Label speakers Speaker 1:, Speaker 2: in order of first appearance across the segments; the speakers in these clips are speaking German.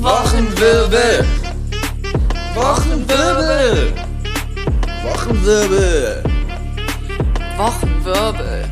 Speaker 1: Wochenwirbel. Wochenwirbel. Wochenwirbel.
Speaker 2: Wochenwirbel.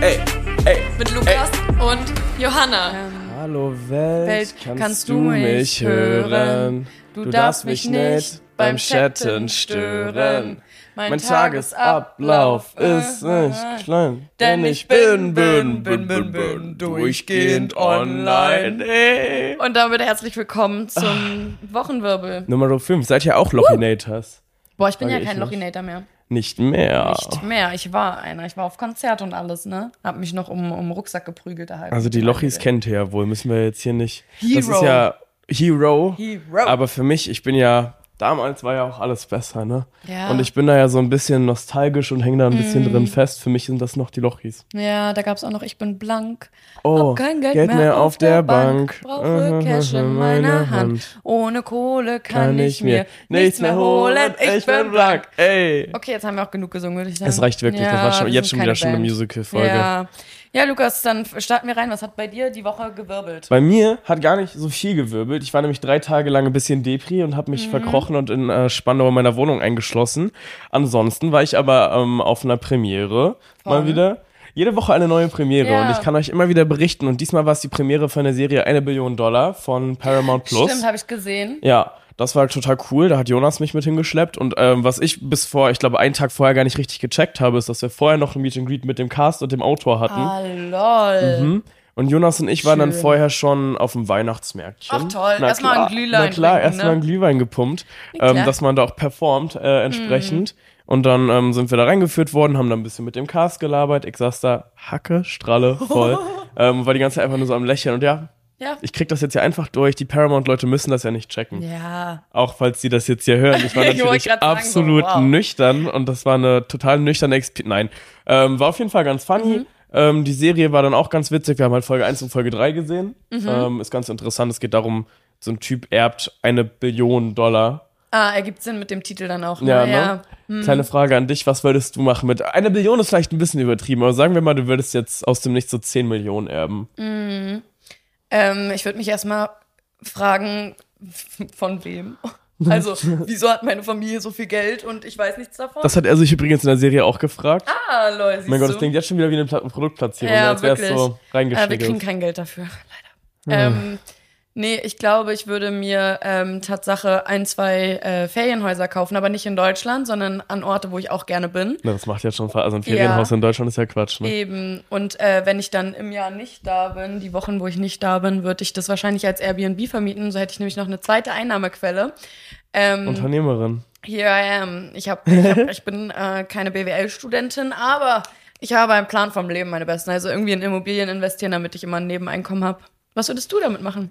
Speaker 1: Ey, ey.
Speaker 2: Mit Lukas und Johanna.
Speaker 3: Hallo Welt,
Speaker 2: Welt,
Speaker 3: kannst, du mich hören? Du darfst mich nicht beim Chatten stören. Mein Tagesablauf ist nicht klein, denn ich bin, bin, bin, bin, bin durchgehend online. Ey.
Speaker 2: Und damit herzlich willkommen zum Wochenwirbel.
Speaker 3: Nummer 5, seid ihr auch Lochinators?
Speaker 2: Boah, ich bin ja kein. Lochinator mehr.
Speaker 3: Nicht mehr.
Speaker 2: Nicht mehr. Ich war einer. Ich war auf Konzert und alles, ne? Hab mich noch um, um den Rucksack geprügelt daheim.
Speaker 3: Also die Lochis kennt ihr ja wohl, müssen wir jetzt hier nicht. Das
Speaker 2: Hero.
Speaker 3: ist ja Hero.
Speaker 2: Hero.
Speaker 3: Aber für mich, ich bin ja, damals war ja auch alles besser, ne?
Speaker 2: Ja.
Speaker 3: Und ich bin da ja so ein bisschen nostalgisch und hänge da ein bisschen
Speaker 2: Mhm.
Speaker 3: drin fest. Für mich sind das noch die Lochis.
Speaker 2: Ja, da gab's auch noch Ich bin blank.
Speaker 3: Oh,
Speaker 2: Hab kein Geld, mehr, auf der Bank. Brauche
Speaker 3: Mhm,
Speaker 2: Cash in meiner
Speaker 3: meine
Speaker 2: Hand.
Speaker 3: Hand.
Speaker 2: Ohne Kohle kann, ich mir nichts mehr holen. Ich bin blank.
Speaker 3: Ey.
Speaker 2: Okay, jetzt haben wir auch genug gesungen, würde ich sagen.
Speaker 3: Es reicht wirklich.
Speaker 2: Ja,
Speaker 3: das war schon,
Speaker 2: wir
Speaker 3: jetzt schon wieder schon eine. Musical-Folge.
Speaker 2: Ja. Ja, Lukas, dann starten wir rein. Was hat bei dir die Woche gewirbelt?
Speaker 3: Bei mir hat gar nicht so viel gewirbelt. Ich war nämlich drei Tage lang ein bisschen Depri und habe mich
Speaker 2: Mhm.
Speaker 3: verkrochen und in äh, Spandau in meiner Wohnung eingeschlossen. Ansonsten war ich aber ähm, auf einer Premiere mal
Speaker 2: Von?
Speaker 3: wieder. Jede Woche eine neue Premiere
Speaker 2: Ja.
Speaker 3: und ich kann euch immer wieder berichten. Und diesmal war es die Premiere von der Serie Eine Billion Dollar von Paramount Plus.
Speaker 2: Stimmt, habe ich gesehen.
Speaker 3: Ja, das war total cool. Da hat Jonas mich mit hingeschleppt. Und ähm, was ich bis vor, ich glaube, einen Tag vorher gar nicht richtig gecheckt habe, ist, dass wir vorher noch ein Meet and Greet mit dem Cast und dem Autor hatten.
Speaker 2: Ah, lol.
Speaker 3: Mhm. Und Jonas und ich waren dann vorher schon auf dem Weihnachtsmärkchen.
Speaker 2: Ach, toll.
Speaker 3: Na
Speaker 2: Erstmal
Speaker 3: klar,
Speaker 2: ein Glühwein
Speaker 3: Na klar, erstmal
Speaker 2: ne?
Speaker 3: einen Glühwein gepumpt, ähm, dass man da auch performt äh, entsprechend. Und dann ähm, sind wir da reingeführt worden, haben dann ein bisschen mit dem Cast gelabert. Ich saß da Hacke, Stralle, voll. ähm, war die ganze Zeit einfach nur so am Lächeln. Und ja,
Speaker 2: Ja.
Speaker 3: ich krieg das jetzt ja einfach durch. Die Paramount-Leute müssen das ja nicht checken.
Speaker 2: Ja.
Speaker 3: Auch falls sie das jetzt hier hören. Ich war
Speaker 2: Ich
Speaker 3: natürlich
Speaker 2: sagen,
Speaker 3: absolut
Speaker 2: so, wow.
Speaker 3: nüchtern und das war eine total nüchterne Experience. Nein, ähm, war auf jeden Fall ganz funny.
Speaker 2: Mhm.
Speaker 3: Ähm, die Serie war dann auch ganz witzig. Wir haben halt Folge 1 und Folge 3 gesehen.
Speaker 2: Mhm.
Speaker 3: Ähm, ist ganz interessant. Es geht darum, so ein Typ erbt eine Billion Dollar.
Speaker 2: Ah, ergibt Sinn mit dem Titel dann auch. Ne?
Speaker 3: Ja, ne?
Speaker 2: Mhm.
Speaker 3: Kleine Frage an dich. Was würdest du machen mit eine Billion ist vielleicht ein bisschen übertrieben, aber sagen wir mal, du würdest jetzt aus dem Nichts so 10 Millionen erben.
Speaker 2: Ähm, ich würde mich erstmal fragen, von wem? Also, wieso hat meine Familie so viel Geld und ich weiß nichts davon?
Speaker 3: Das hat er sich übrigens in der Serie auch gefragt.
Speaker 2: ah, Leute,
Speaker 3: mein Gott, das klingt jetzt schon wieder wie eine Pla Produktplatzierung,
Speaker 2: Ja,
Speaker 3: als wäre es so
Speaker 2: Äh, wir kriegen kein Geld dafür, leider. Ähm, nee, ich glaube, ich würde mir ähm, Tatsache ein, zwei äh, Ferienhäuser kaufen, aber nicht in Deutschland, sondern an Orte, wo ich auch gerne bin.
Speaker 3: Na, das macht ja schon, also ein Ferienhaus in Deutschland ist ja Quatsch, ne?
Speaker 2: Eben. Und äh, wenn ich dann im Jahr nicht da bin, die Wochen, wo ich nicht da bin, würde ich das wahrscheinlich als Airbnb vermieten. So hätte ich nämlich noch eine zweite Einnahmequelle. Ähm,
Speaker 3: Unternehmerin.
Speaker 2: Here I am. Ich, hab, ich, hab, ich bin äh, keine BWL-Studentin, aber ich habe einen Plan vom Leben, meine Besten. Also irgendwie in Immobilien investieren, damit ich immer ein Nebeneinkommen habe. Was würdest du damit machen?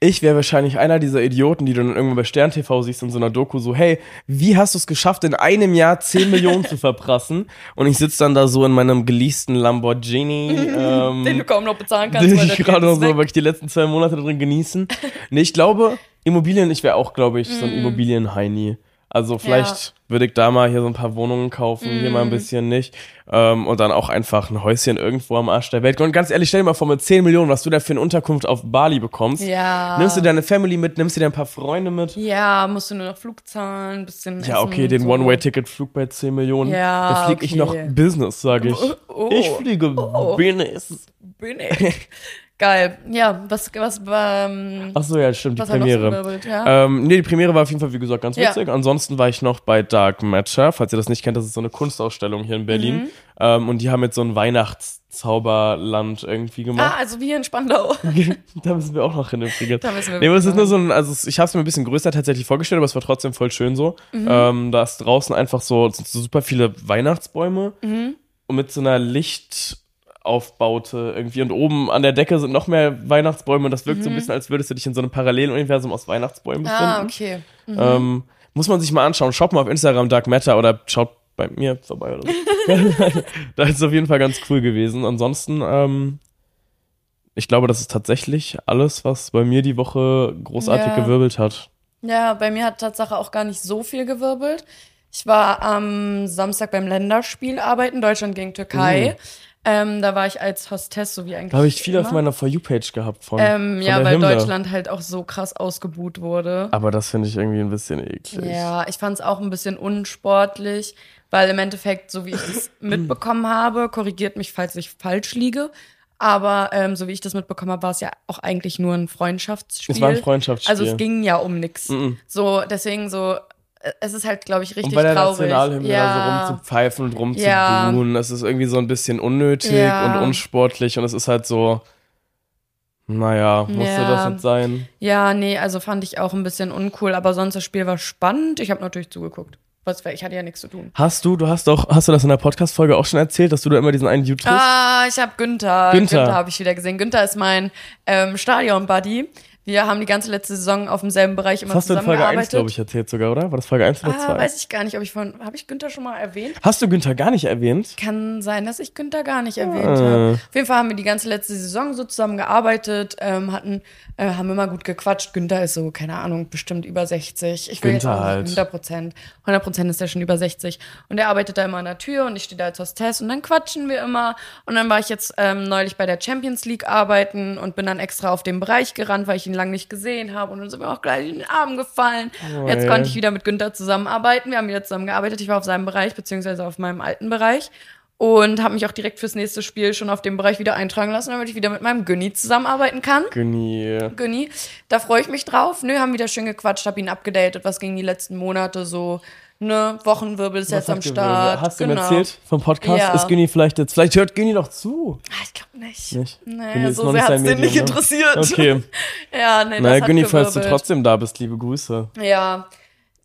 Speaker 3: Ich wäre wahrscheinlich einer dieser Idioten, die du dann irgendwann bei Stern TV siehst in so einer Doku, so, hey, wie hast du es geschafft, in einem Jahr 10 Millionen zu verprassen? Und ich sitze dann da so in meinem geleasten Lamborghini, ähm,
Speaker 2: Den du kaum noch bezahlen kannst,
Speaker 3: den
Speaker 2: weil
Speaker 3: ich gerade noch so
Speaker 2: weg.
Speaker 3: wirklich die letzten zwei Monate drin genießen. Nee, ich glaube, Immobilien, ich wäre auch, glaube ich, so
Speaker 2: Mm.
Speaker 3: ein Immobilienheini. Also vielleicht würde ich da mal hier so ein paar Wohnungen kaufen, hier
Speaker 2: Mm.
Speaker 3: mal ein bisschen nicht. Ähm, und dann auch einfach ein Häuschen irgendwo am Arsch der Welt. Und ganz ehrlich, stell dir mal vor, mit 10 Millionen, was du da für eine Unterkunft auf Bali bekommst.
Speaker 2: Ja.
Speaker 3: Nimmst du deine Family mit, nimmst du dir ein paar Freunde mit?
Speaker 2: Ja, musst du nur noch Flug zahlen, bisschen
Speaker 3: Ja, okay, den
Speaker 2: so.
Speaker 3: One-Way-Ticket-Flug bei 10 Millionen.
Speaker 2: Ja,
Speaker 3: da fliege ich
Speaker 2: okay.
Speaker 3: noch Business, sage ich.
Speaker 2: Oh.
Speaker 3: Ich fliege Business.
Speaker 2: Bin ich. Geil. Ja, was, was war, ähm,
Speaker 3: Ach so, ja, stimmt, die Premiere.
Speaker 2: ja?
Speaker 3: Ähm, nee, die Premiere war auf jeden Fall, wie gesagt, ganz
Speaker 2: Ja.
Speaker 3: witzig. Ansonsten war ich noch bei Dark Matter. Falls ihr das nicht kennt, das ist so eine Kunstausstellung hier in Berlin.
Speaker 2: Mhm.
Speaker 3: Ähm, und die haben jetzt so ein Weihnachtszauberland irgendwie
Speaker 2: ah,
Speaker 3: gemacht.
Speaker 2: also wie hier in Spandau.
Speaker 3: da müssen wir auch noch hin übrigens.
Speaker 2: Da müssen wir
Speaker 3: Nee, aber es ist nur so ein, also ich habe es mir ein bisschen größer tatsächlich vorgestellt, aber es war trotzdem voll schön so.
Speaker 2: Mhm.
Speaker 3: Ähm, da ist draußen einfach so, so super viele Weihnachtsbäume
Speaker 2: Mhm.
Speaker 3: und mit so einer Lichtaufbaute irgendwie und oben an der Decke sind noch mehr Weihnachtsbäume und das wirkt so ein bisschen, als würdest du dich in so einem Paralleluniversum aus Weihnachtsbäumen befinden.
Speaker 2: Mhm. Ah, okay.
Speaker 3: Ähm, muss man sich mal anschauen. Schaut mal auf Instagram Dark Matter oder schaut bei mir vorbei oder so. da ist es auf jeden Fall ganz cool gewesen. Ansonsten, ähm, ich glaube, das ist tatsächlich alles, was bei mir die Woche großartig
Speaker 2: Ja.
Speaker 3: gewirbelt hat.
Speaker 2: Ja, bei mir hat Tatsache auch gar nicht so viel gewirbelt. Ich war am Samstag beim Länderspiel arbeiten, Deutschland gegen Türkei. Ähm, da war ich als Hostess, so wie eigentlich.
Speaker 3: Habe ich viel
Speaker 2: immer.
Speaker 3: auf meiner For You-Page gehabt von.
Speaker 2: Ähm,
Speaker 3: von
Speaker 2: ja, weil
Speaker 3: Hymne.
Speaker 2: Deutschland halt auch so krass ausgebuht wurde.
Speaker 3: Aber das finde ich irgendwie ein bisschen eklig.
Speaker 2: Ja, ich fand es auch ein bisschen unsportlich, weil im Endeffekt, so wie ich es mitbekommen habe, korrigiert mich, falls ich falsch liege. Aber ähm, so wie ich das mitbekommen habe, war es ja auch eigentlich nur ein Freundschaftsspiel.
Speaker 3: Es war ein Freundschaftsspiel.
Speaker 2: Also es ging ja um nix.
Speaker 3: Mhm.
Speaker 2: So, deswegen so, es ist halt, glaube ich, richtig
Speaker 3: Und bei der
Speaker 2: traurig.
Speaker 3: Nationalhymne
Speaker 2: ja.
Speaker 3: da so rumzupfeifen und rumzubuhen,
Speaker 2: Ja.
Speaker 3: das ist irgendwie so ein bisschen unnötig
Speaker 2: Ja.
Speaker 3: und unsportlich und es ist halt so, naja, musste
Speaker 2: Ja.
Speaker 3: das jetzt sein?
Speaker 2: Ja, nee, also fand ich auch ein bisschen uncool, aber sonst das Spiel war spannend. Ich habe natürlich zugeguckt. Was, ich hatte ja nichts zu tun.
Speaker 3: Hast du, du hast doch, hast du das in der Podcast-Folge auch schon erzählt, dass du da immer diesen einen triffst?
Speaker 2: Ah, ich habe Günther.
Speaker 3: Günther.
Speaker 2: Günther habe ich wieder gesehen. Günther ist mein ähm, Stadion-Buddy. Wir haben die ganze letzte Saison auf demselben Bereich immer
Speaker 3: Das hast du in Folge 1,
Speaker 2: zusammengearbeitet.
Speaker 3: glaube ich, erzählt sogar, oder? War das Folge 1 oder
Speaker 2: Ah,
Speaker 3: 2?
Speaker 2: weiß ich gar nicht, ob ich von. Habe ich Günther schon mal erwähnt?
Speaker 3: Hast du Günther gar nicht erwähnt?
Speaker 2: Kann sein, dass ich Günther gar nicht erwähnt
Speaker 3: Ah.
Speaker 2: habe. Auf jeden Fall haben wir die ganze letzte Saison so zusammen gearbeitet, ähm, hatten, äh, haben immer gut gequatscht. Günther ist so, keine Ahnung, bestimmt über 60. Ich will jetzt
Speaker 3: Günther halt.
Speaker 2: 100 Prozent. 100 Prozent ist er schon über 60. Und er arbeitet da immer an der Tür und ich stehe da als Hostess und dann quatschen wir immer. Und dann war ich jetzt ähm, neulich bei der Champions League arbeiten und bin dann extra auf den Bereich gerannt, weil ich ihn lange nicht gesehen habe. Und dann sind mir auch gleich in den Arm gefallen.
Speaker 3: Oh,
Speaker 2: jetzt konnte ich wieder mit Günther zusammenarbeiten. Wir haben wieder zusammengearbeitet. Ich war auf seinem Bereich, beziehungsweise auf meinem alten Bereich. Und habe mich auch direkt fürs nächste Spiel schon auf dem Bereich wieder eintragen lassen, damit ich wieder mit meinem Günni zusammenarbeiten kann.
Speaker 3: Günni.
Speaker 2: Günni, da freue ich mich drauf. Nö, haben wieder schön gequatscht, habe ihn abgedatet, was ging die letzten Monate so. Ne, Wochenwirbel ist jetzt am Start.
Speaker 3: Hast du
Speaker 2: genau.
Speaker 3: mir erzählt vom Podcast?
Speaker 2: Ja.
Speaker 3: Ist Günni vielleicht jetzt, vielleicht hört Günni doch zu.
Speaker 2: Ah, Ich glaube nicht.
Speaker 3: Nicht?
Speaker 2: Nee,
Speaker 3: Günni ist
Speaker 2: so sehr hat es den nicht
Speaker 3: ne?
Speaker 2: interessiert.
Speaker 3: Okay.
Speaker 2: Ja, nee,
Speaker 3: Naja,
Speaker 2: das
Speaker 3: Günni, falls du trotzdem da bist, liebe Grüße.
Speaker 2: Ja.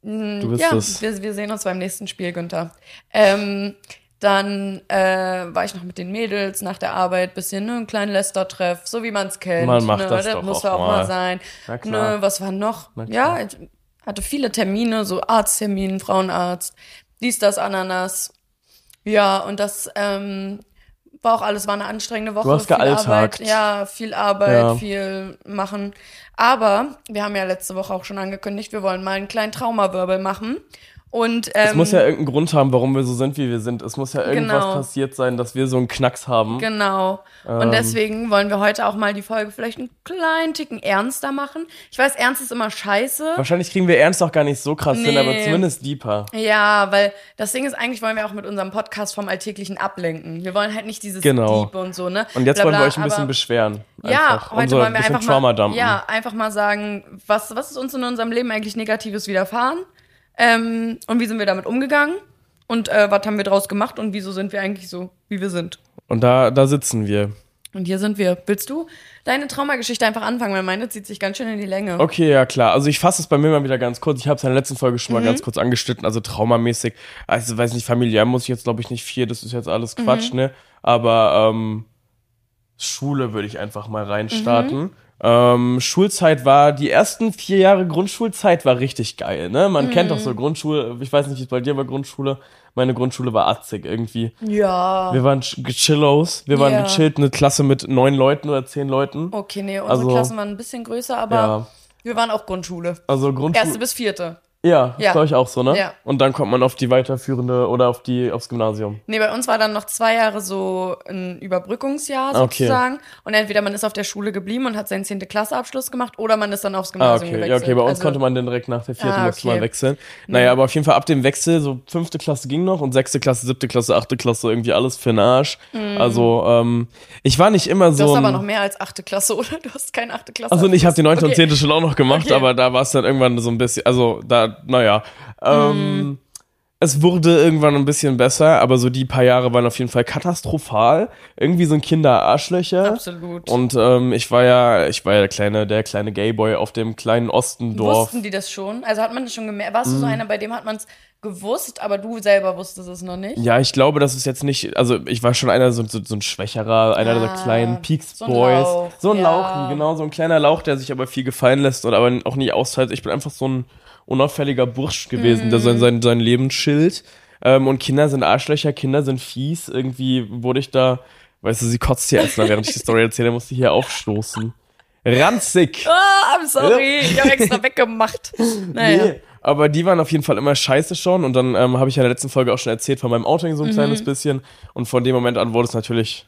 Speaker 3: Du bist
Speaker 2: ja,
Speaker 3: es.
Speaker 2: Wir, wir sehen uns beim nächsten Spiel, Günther. Ähm, dann äh, war ich noch mit den Mädels nach der Arbeit, bisschen ne, ein kleinen Lester-Treff, so wie man es kennt.
Speaker 3: Man macht
Speaker 2: ne,
Speaker 3: das doch
Speaker 2: muss
Speaker 3: auch
Speaker 2: ja auch
Speaker 3: mal.
Speaker 2: sein.
Speaker 3: Na klar.
Speaker 2: Ne, was war noch?
Speaker 3: Na klar.
Speaker 2: Ja, ich hatte viele Termine, so Arzttermin, Frauenarzt, dies, das, Ananas. Ja, und das ähm, war auch alles, war eine anstrengende Woche.
Speaker 3: Du hast
Speaker 2: viel
Speaker 3: gealltagt.
Speaker 2: Arbeit, ja, viel Arbeit,
Speaker 3: Ja.
Speaker 2: viel machen. Aber wir haben ja letzte Woche auch schon angekündigt, wir wollen mal einen kleinen Traumawirbel machen. Und ähm,
Speaker 3: Es muss ja irgendeinen Grund haben, warum wir so sind, wie wir sind. Es muss ja irgendwas
Speaker 2: Genau.
Speaker 3: passiert sein, dass wir so einen Knacks haben.
Speaker 2: Genau.
Speaker 3: Ähm.
Speaker 2: Und deswegen wollen wir heute auch mal die Folge vielleicht einen kleinen Ticken ernster machen. Ich weiß, ernst ist immer scheiße.
Speaker 3: Wahrscheinlich kriegen wir Ernst auch gar nicht so krass hin,
Speaker 2: Nee.
Speaker 3: aber zumindest deeper.
Speaker 2: Ja, weil das Ding ist, eigentlich wollen wir auch mit unserem Podcast vom Alltäglichen ablenken. Wir wollen halt nicht dieses
Speaker 3: Genau.
Speaker 2: Deep und so, ne?
Speaker 3: Und jetzt
Speaker 2: Bla,
Speaker 3: wollen wir euch ein bisschen beschweren.
Speaker 2: Ja, heute
Speaker 3: Unser
Speaker 2: wollen wir einfach mal, ja, einfach mal sagen, was, was ist uns in unserem Leben eigentlich Negatives widerfahren? Ähm, und wie sind wir damit umgegangen? Und äh, was haben wir draus gemacht? Und wieso sind wir eigentlich so, wie wir sind?
Speaker 3: Und da, da sitzen wir.
Speaker 2: Und hier sind wir. Willst du deine Traumageschichte einfach anfangen? Weil meine zieht sich ganz schön in die Länge.
Speaker 3: Okay, ja klar. Also ich fasse es bei mir mal wieder ganz kurz. Ich habe es in der letzten Folge schon mal
Speaker 2: Mhm.
Speaker 3: ganz kurz angeschnitten. Also traumamäßig. Also weiß nicht, familiär muss ich jetzt glaube ich nicht viel. Das ist jetzt alles
Speaker 2: Mhm.
Speaker 3: Quatsch, ne? Aber ähm, Schule würde ich einfach mal reinstarten.
Speaker 2: Mhm.
Speaker 3: Ähm, Schulzeit war, die ersten vier Jahre Grundschulzeit war richtig geil, ne? Man kennt
Speaker 2: Mhm.
Speaker 3: doch so Grundschule, ich weiß nicht, wie es bei dir war, Grundschule. Meine Grundschule war atzig irgendwie.
Speaker 2: Ja.
Speaker 3: Wir waren ch- gechillos, wir waren
Speaker 2: Ja.
Speaker 3: gechillt, eine Klasse mit neun Leuten oder zehn Leuten.
Speaker 2: Okay, nee, unsere
Speaker 3: Also-
Speaker 2: Klassen waren ein bisschen größer, aber
Speaker 3: Ja.
Speaker 2: wir waren auch Grundschule.
Speaker 3: Also Grundschule.
Speaker 2: Erste bis vierte.
Speaker 3: Ja,
Speaker 2: Ja.
Speaker 3: bei euch auch so, ne?
Speaker 2: Ja.
Speaker 3: Und dann kommt man auf die weiterführende oder auf die aufs Gymnasium.
Speaker 2: Nee, bei uns war dann noch zwei Jahre so ein Überbrückungsjahr
Speaker 3: Okay.
Speaker 2: sozusagen. Und entweder man ist auf der Schule geblieben und hat seinen 10. Klasseabschluss gemacht oder man ist dann aufs
Speaker 3: Ah,
Speaker 2: Gymnasium
Speaker 3: okay. Ja,
Speaker 2: gewechselt.
Speaker 3: okay, bei uns
Speaker 2: also,
Speaker 3: konnte man dann direkt nach der vierten
Speaker 2: Ah,
Speaker 3: musste man
Speaker 2: okay.
Speaker 3: wechseln. Naja, aber auf jeden Fall ab dem Wechsel, so fünfte Klasse ging noch und sechste Klasse, siebte Klasse, achte Klasse, irgendwie alles für den Arsch. Also, ähm, ich war nicht immer
Speaker 2: Mhm. Du
Speaker 3: so.
Speaker 2: hast aber noch mehr als achte Klasse, oder? Du hast keine achte Klasse.
Speaker 3: Also ich habe die neunte und
Speaker 2: Okay.
Speaker 3: zehnte schon auch noch gemacht,
Speaker 2: Okay.
Speaker 3: aber da war es dann irgendwann so ein bisschen, also da, naja. Ähm,
Speaker 2: Mhm.
Speaker 3: Es wurde irgendwann ein bisschen besser, aber so die paar Jahre waren auf jeden Fall katastrophal. Irgendwie so ein Kinder-Arschlöcher.
Speaker 2: Absolut.
Speaker 3: Und ähm, ich war ja, ich war ja der kleine, der kleine Gayboy auf dem kleinen Ostendorf.
Speaker 2: Wussten die das schon? Also hat man das schon gemerkt? Warst du
Speaker 3: Mhm.
Speaker 2: so einer, bei dem hat man es gewusst, aber du selber wusstest es noch nicht?
Speaker 3: Ja, ich glaube, das ist jetzt nicht, also ich war schon einer, so, so, so ein schwächerer, einer der
Speaker 2: Ah,
Speaker 3: kleinen Peaks
Speaker 2: so ein
Speaker 3: Boys.
Speaker 2: Lauch,
Speaker 3: so ein
Speaker 2: ja.
Speaker 3: Lauch, genau, so ein kleiner Lauch, der sich aber viel gefallen lässt und aber auch nie austeilt. Ich bin einfach so ein unauffälliger Bursch gewesen, der
Speaker 2: Mhm.
Speaker 3: sein, sein, sein Leben chillt. Ähm, und Kinder sind Arschlöcher, Kinder sind fies. Irgendwie wurde ich da, weißt du, sie kotzt hier erstmal, während ich die Story erzähle, musste ich hier aufstoßen. Ranzig!
Speaker 2: Ah, I'm sorry. Ich habe extra weggemacht. Naja.
Speaker 3: Nee, aber die waren auf jeden Fall immer scheiße schon und dann ähm, habe ich ja in der letzten Folge auch schon erzählt von meinem Outing so ein
Speaker 2: Mhm.
Speaker 3: kleines bisschen und von dem Moment an wurde es natürlich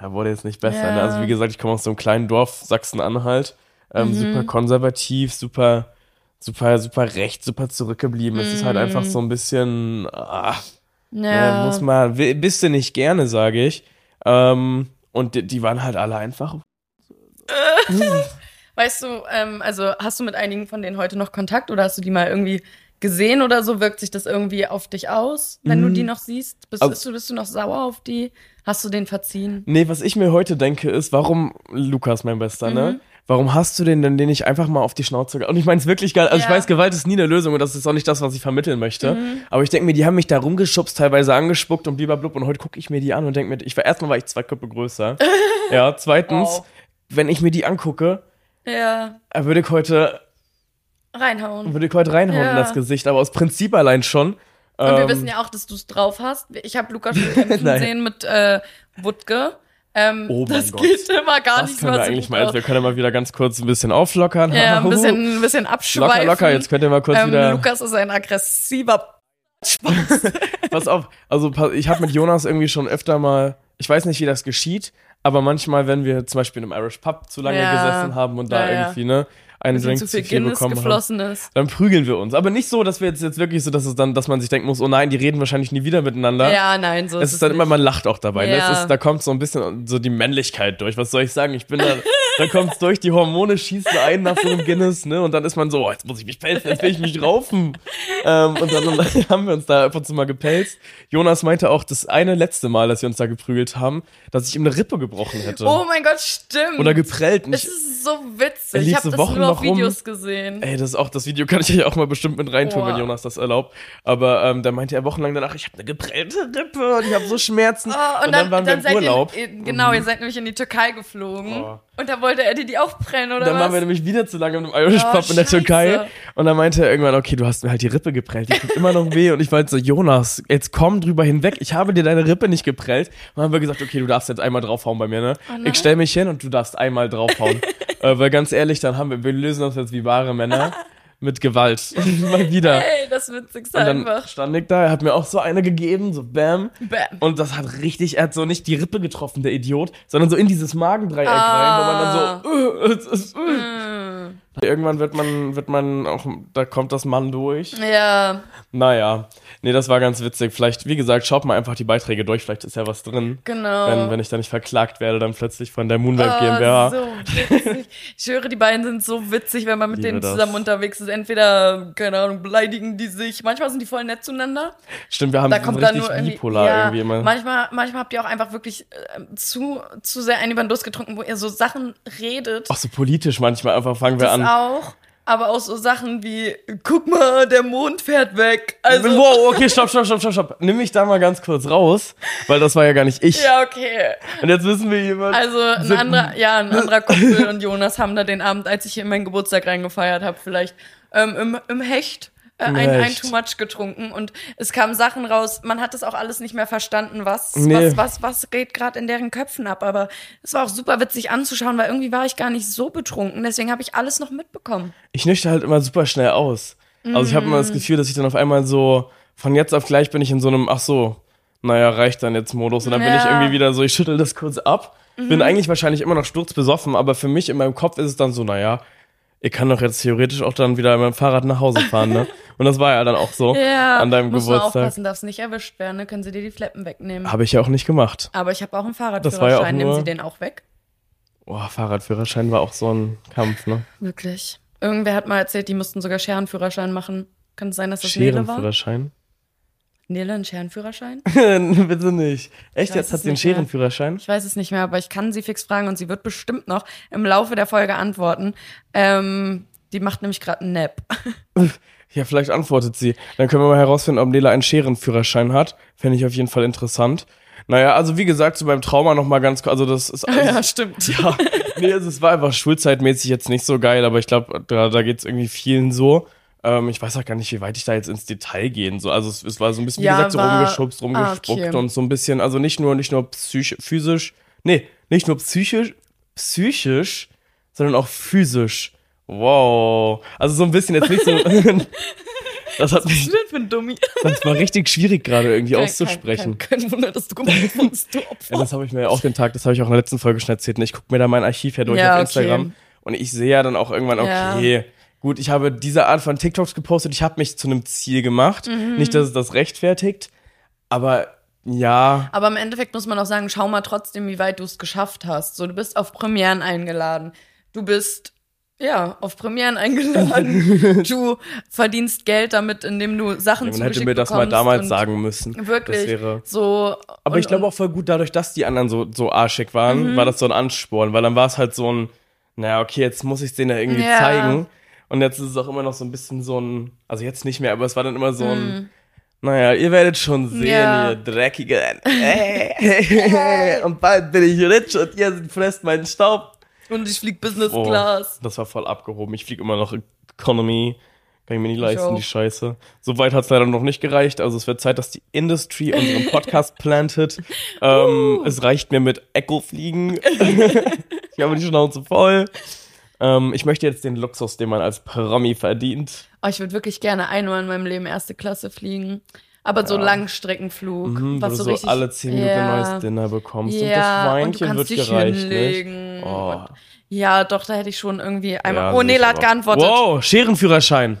Speaker 3: ja, wurde jetzt nicht besser. Ja. Ne? Also wie gesagt, ich komme aus so einem kleinen Dorf, Sachsen-Anhalt, ähm, mhm. super konservativ, super, super, super recht, super zurückgeblieben. Mhm. Es ist halt einfach so ein bisschen, ah, ja. Ne, muss man, bist du nicht gerne, sage ich. Ähm, und die, die, waren halt alle einfach.
Speaker 2: weißt du, ähm, also hast du mit einigen von denen heute noch Kontakt oder hast du die mal irgendwie gesehen oder so? Wirkt sich das irgendwie auf dich aus, wenn mhm. du die noch siehst? Bist, bist, du, bist du noch sauer auf die? Hast du den verziehen?
Speaker 3: Nee, was ich mir heute denke, ist, warum, Lukas, mein Bester, ne? mhm. ne? Warum hast du den denn den nicht einfach mal auf die Schnauze Und ich meine es wirklich geil. Also ja. ich weiß, Gewalt ist nie eine Lösung und das ist auch nicht das, was ich vermitteln möchte. Mhm. Aber ich denke mir, die haben mich da rumgeschubst, teilweise angespuckt und blub und heute gucke ich mir die an und denke mir, ich war erstmal war ich zwei Köpfe größer. ja, zweitens, wow. wenn ich mir die angucke, ja. würde ich heute
Speaker 2: reinhauen.
Speaker 3: Würde ich heute reinhauen ja. in das Gesicht, aber aus Prinzip allein schon.
Speaker 2: Und ähm, wir wissen ja auch, dass du es drauf hast. Ich habe Lukas schon kämpfen sehen mit äh, Wutke. Ähm, oh das Gott. geht immer gar das nicht
Speaker 3: können wir eigentlich mal, also wir können mal wieder ganz kurz ein bisschen auflockern.
Speaker 2: Ja, ein bisschen, ein bisschen abschweifen.
Speaker 3: Locker, locker, jetzt könnt ihr mal kurz ähm, wieder...
Speaker 2: Lukas ist ein aggressiver
Speaker 3: Spaß. Pass auf, also ich habe mit Jonas irgendwie schon öfter mal, ich weiß nicht, wie das geschieht, aber manchmal, wenn wir zum Beispiel in einem Irish Pub zu lange ja. gesessen haben und da ja, irgendwie, ne, einen Drink zu viel, zu viel bekommen haben, dann prügeln wir uns. Aber nicht so, dass wir jetzt, jetzt wirklich so, dass es dann, dass man sich denken muss, oh nein, die reden wahrscheinlich nie wieder miteinander.
Speaker 2: Ja, nein, so
Speaker 3: es ist ist dann nicht. immer, man lacht auch dabei. Ja. Ne? Ist, da kommt so ein bisschen so die Männlichkeit durch. Was soll ich sagen? Ich bin da, da kommt es durch, die Hormone schießen ein nach so einem Guinness, ne? Und dann ist man so, oh, jetzt muss ich mich pelzen, jetzt will ich mich raufen. ähm, und dann, dann haben wir uns da einfach zu mal gepelzt. Jonas meinte auch, das eine letzte Mal, dass wir uns da geprügelt haben, dass ich ihm eine Rippe gebrochen hätte.
Speaker 2: Oh mein Gott, stimmt.
Speaker 3: Oder geprellt.
Speaker 2: Das ist so witzig. Ich habe das Wochen nur auf Videos gesehen.
Speaker 3: Ey, das ist auch, das Video kann ich euch auch mal bestimmt mit reintun, Boah. wenn Jonas das erlaubt. Aber ähm, da meinte er wochenlang danach, ich habe eine geprellte Rippe und ich habe so Schmerzen.
Speaker 2: Oh, und, und, dann, dann waren dann wir im Urlaub. Ihr, genau, mhm. ihr seid nämlich in die Türkei geflogen. Oh. Und da wollte er dir die aufprellen, oder
Speaker 3: dann
Speaker 2: was?
Speaker 3: waren wir nämlich wieder zu lange im Irish oh, Pub in der Türkei. Und dann meinte er irgendwann, okay, du hast mir halt die Rippe geprellt. Die tut immer noch weh. Und ich meinte so, Jonas, jetzt komm drüber hinweg. Ich habe dir deine Rippe nicht geprellt. Und dann haben wir gesagt, okay, du darfst jetzt einmal draufhauen bei mir, ne? Oh ich stell mich hin und du darfst einmal draufhauen. äh, weil ganz ehrlich, dann haben wir, wir lösen uns jetzt wie wahre Männer. Mit Gewalt. Mal wieder.
Speaker 2: Ey, das Witzigste
Speaker 3: und dann
Speaker 2: einfach.
Speaker 3: stand ich da, er hat mir auch so eine gegeben, so bam. Bam. Und das hat richtig, er hat so nicht die Rippe getroffen, der Idiot, sondern so in dieses Magendreieck ah. rein, wo man dann so, uh, uh, uh. Mm. Irgendwann wird man, wird man auch, da kommt das Mann durch.
Speaker 2: Ja.
Speaker 3: Naja. Nee, das war ganz witzig. Vielleicht, wie gesagt, schaut mal einfach die Beiträge durch, vielleicht ist ja was drin.
Speaker 2: Genau.
Speaker 3: Wenn, wenn ich da nicht verklagt werde, dann plötzlich von der Moonweb oh, GmbH.
Speaker 2: so witzig. Ich höre, die beiden sind so witzig, wenn man mit Liebe denen zusammen das. unterwegs ist. Entweder, keine Ahnung, beleidigen die sich. Manchmal sind die voll nett zueinander.
Speaker 3: Stimmt, wir haben
Speaker 2: da kommt
Speaker 3: richtig
Speaker 2: nur irgendwie, bipolar ja, irgendwie immer. Manchmal, manchmal habt ihr auch einfach wirklich äh, zu, zu sehr einen über den Durst getrunken, wo ihr so Sachen redet.
Speaker 3: Ach so politisch manchmal einfach fangen wir an.
Speaker 2: Auch aber auch so Sachen wie, guck mal, der Mond fährt weg. Also
Speaker 3: wow, okay, stopp, stopp, stopp, stopp, stopp. Nimm mich da mal ganz kurz raus, weil das war ja gar nicht ich.
Speaker 2: Ja, okay.
Speaker 3: Und jetzt wissen wir jemand.
Speaker 2: Also ein anderer, ja, ein anderer Kumpel und Jonas haben da den Abend, als ich in meinen Geburtstag reingefeiert habe, vielleicht ähm, im, im Hecht äh, ein, ein Too Much getrunken und es kamen Sachen raus. Man hat das auch alles nicht mehr verstanden, was, nee. was, was, was geht gerade in deren Köpfen ab. Aber es war auch super witzig anzuschauen, weil irgendwie war ich gar nicht so betrunken. Deswegen habe ich alles noch mitbekommen.
Speaker 3: Ich nüchte halt immer super schnell aus. Also ich habe immer das mm. Gefühl, dass ich dann auf einmal so von jetzt auf gleich bin ich in so einem, ach so, naja, reicht dann jetzt Modus. Und dann ja. bin ich irgendwie wieder so, ich schüttel das kurz ab. Mhm. Bin eigentlich wahrscheinlich immer noch sturzbesoffen, aber für mich in meinem Kopf ist es dann so, naja, ich kann doch jetzt theoretisch auch dann wieder mit dem Fahrrad nach Hause fahren, ne? Und das war ja dann auch so ja, an deinem muss Geburtstag.
Speaker 2: Man aufpassen, darfst nicht erwischt werden, ne? Können sie dir die Fleppen wegnehmen.
Speaker 3: Habe ich ja auch nicht gemacht.
Speaker 2: Aber ich habe auch einen Fahrradführerschein. Ja Nehmen sie den auch weg?
Speaker 3: Boah, Fahrradführerschein war auch so ein Kampf, ne?
Speaker 2: Wirklich. Irgendwer hat mal erzählt, die mussten sogar Scherenführerschein machen. Kann es sein, dass das Nele war?
Speaker 3: Scherenführerschein?
Speaker 2: Nele einen Scherenführerschein?
Speaker 3: Bitte nicht. Echt, jetzt hat sie einen Scherenführerschein?
Speaker 2: Ich weiß es nicht mehr, aber ich kann sie fix fragen und sie wird bestimmt noch im Laufe der Folge antworten. Ähm, die macht nämlich gerade einen Nap.
Speaker 3: Ja, vielleicht antwortet sie. Dann können wir mal herausfinden, ob Nela einen Scherenführerschein hat. Fände ich auf jeden Fall interessant. Naja, also wie gesagt, zu meinem Trauma noch mal ganz kurz, also das ist
Speaker 2: also, Ja, stimmt.
Speaker 3: Ja, nee, also es war einfach schulzeitmäßig jetzt nicht so geil, aber ich glaube, da, da geht es irgendwie vielen so. Ähm, ich weiß auch gar nicht, wie weit ich da jetzt ins Detail gehen soll. Also es, es war so ein bisschen, wie ja, gesagt, so rumgeschubst, rumgespuckt ah, okay. und so ein bisschen, also nicht nur, nicht nur psychisch, physisch, nee, nicht nur psychisch, psychisch, sondern auch physisch. Wow. Also so ein bisschen jetzt nicht so. Das hat mich,
Speaker 2: denn für ein Dummi?
Speaker 3: das war richtig schwierig gerade irgendwie auszusprechen.
Speaker 2: Kein, kein, kein Wunder, dass du wurdest, du Opfer.
Speaker 3: Ja, das habe ich mir ja auch den Tag, das habe ich auch in der letzten Folge schon erzählt. Ne? Ich gucke mir da mein Archiv ja durch
Speaker 2: Ja,
Speaker 3: auf
Speaker 2: okay.
Speaker 3: Instagram und ich sehe ja dann auch irgendwann,
Speaker 2: Ja.
Speaker 3: Gut, ich habe diese Art von TikToks gepostet, ich habe mich zu einem Ziel gemacht.
Speaker 2: Mhm.
Speaker 3: Nicht, dass es das rechtfertigt, aber ja,
Speaker 2: Aber im Endeffekt muss man auch sagen, schau mal trotzdem, wie weit du es geschafft hast. So, du bist auf Premieren eingeladen. Du bist, ja, auf Premieren eingeladen. du verdienst Geld damit, indem du Sachen
Speaker 3: man
Speaker 2: zugeschickt
Speaker 3: hätte mir das mal damals sagen müssen.
Speaker 2: Wirklich.
Speaker 3: Das wäre
Speaker 2: so.
Speaker 3: Aber
Speaker 2: und-
Speaker 3: ich glaube auch voll gut, dadurch, dass die anderen so, so arschig waren,
Speaker 2: Mhm.
Speaker 3: war das so ein Ansporn, weil dann war es halt so ein, naja, okay, jetzt muss ich denen ja irgendwie
Speaker 2: Ja.
Speaker 3: zeigen. Und jetzt ist es auch immer noch so ein bisschen so ein, also jetzt nicht mehr, aber es war dann immer so ein, naja, ihr werdet schon sehen.
Speaker 2: Ja.
Speaker 3: ihr dreckige. und bald bin ich rich und ihr fresst meinen Staub.
Speaker 2: Und ich flieg Business
Speaker 3: Oh,
Speaker 2: Class.
Speaker 3: das war voll abgehoben. Ich fliege immer noch Economy. Kann ich mir nicht leisten, die Scheiße. So weit hat es leider noch nicht gereicht. Also es wird Zeit, dass die Industry unseren Podcast plantet. Ähm, Es reicht mir mit Echo fliegen. ich habe die Schnauze voll. Ähm, ich möchte jetzt den Luxus, den man als Promi verdient.
Speaker 2: Oh, ich würde wirklich gerne einmal in meinem Leben erste Klasse fliegen. Aber so Langstreckenflug.
Speaker 3: Hm, wo
Speaker 2: was
Speaker 3: du
Speaker 2: so
Speaker 3: so
Speaker 2: richtig,
Speaker 3: alle 10 Minuten
Speaker 2: ja.
Speaker 3: neues Dinner bekommst. und das
Speaker 2: Ja, und du
Speaker 3: Weinchen wird gereicht,
Speaker 2: hinlegen.
Speaker 3: Oh.
Speaker 2: Ja, doch, da hätte ich schon irgendwie einmal.
Speaker 3: Ja,
Speaker 2: oh,
Speaker 3: sicher.
Speaker 2: hat geantwortet.
Speaker 3: Wow, Scherenführerschein.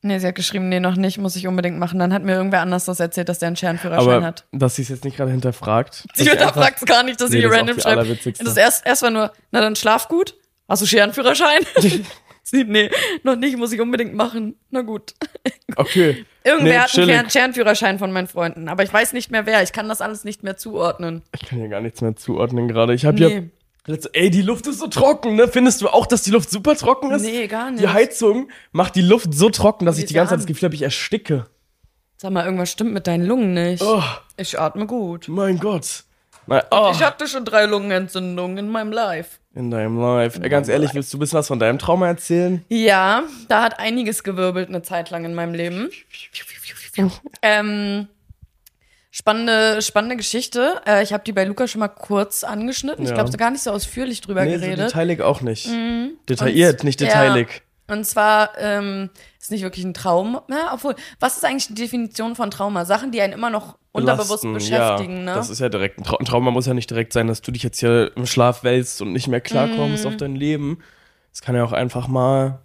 Speaker 2: Nee, sie hat geschrieben, nee, noch nicht, muss ich unbedingt machen. Dann hat mir irgendwer anders das erzählt, dass der einen Scherenführerschein
Speaker 3: Aber
Speaker 2: hat.
Speaker 3: dass sie es jetzt nicht gerade hinterfragt.
Speaker 2: Sie hinterfragt gar nicht, dass
Speaker 3: Nee,
Speaker 2: sie
Speaker 3: das ist
Speaker 2: random schreibt. Das erst, erst war nur, na dann schlaf gut. Hast du Scherenführerschein? nee, noch nicht, muss ich unbedingt machen. Na gut.
Speaker 3: Okay.
Speaker 2: Irgendwer
Speaker 3: Nee,
Speaker 2: hat einen
Speaker 3: chillig.
Speaker 2: Scheren- Scherenführerschein von meinen Freunden, aber ich weiß nicht mehr wer. Ich kann das alles nicht mehr zuordnen.
Speaker 3: Ich kann hier gar nichts mehr zuordnen gerade. Ich habe ja.
Speaker 2: Nee.
Speaker 3: Letzte, ey, die Luft ist so trocken, ne? Findest du auch, dass die Luft super trocken ist?
Speaker 2: Nee, gar nicht.
Speaker 3: Die Heizung macht die Luft so trocken, dass
Speaker 2: Wie
Speaker 3: ich die ganze Zeit das? Gefühl habe, ich ersticke.
Speaker 2: Sag mal, irgendwas stimmt mit deinen Lungen nicht.
Speaker 3: Oh,
Speaker 2: Ich atme gut.
Speaker 3: mein Gott. Nein, oh,
Speaker 2: Ich hatte schon drei Lungenentzündungen in meinem Life.
Speaker 3: in deinem Life. Ey, ganz ehrlich, willst du ein bisschen was von deinem Trauma erzählen?
Speaker 2: Ja, da hat einiges gewirbelt eine Zeit lang in meinem Leben. ähm, spannende, spannende Geschichte. Äh, ich habe die bei Luca schon mal kurz angeschnitten. Ich
Speaker 3: Ja.
Speaker 2: glaube, so gar nicht so ausführlich drüber
Speaker 3: Nee, so
Speaker 2: geredet. Mhm.
Speaker 3: detailig auch nicht. Detailliert,
Speaker 2: Und-
Speaker 3: nicht
Speaker 2: ja.
Speaker 3: detailig.
Speaker 2: Und zwar ähm, ist nicht wirklich ein Traum. Ja, obwohl, was ist eigentlich die Definition von Trauma? Sachen, die einen immer noch unterbewusst beschäftigen,
Speaker 3: ja,
Speaker 2: ne?
Speaker 3: Das ist ja direkt ein, Trau ein Trauma. Muss ja nicht direkt sein, dass du dich jetzt hier im Schlaf wälzt und nicht mehr klarkommst
Speaker 2: Mhm.
Speaker 3: auf dein Leben. Es kann ja auch einfach mal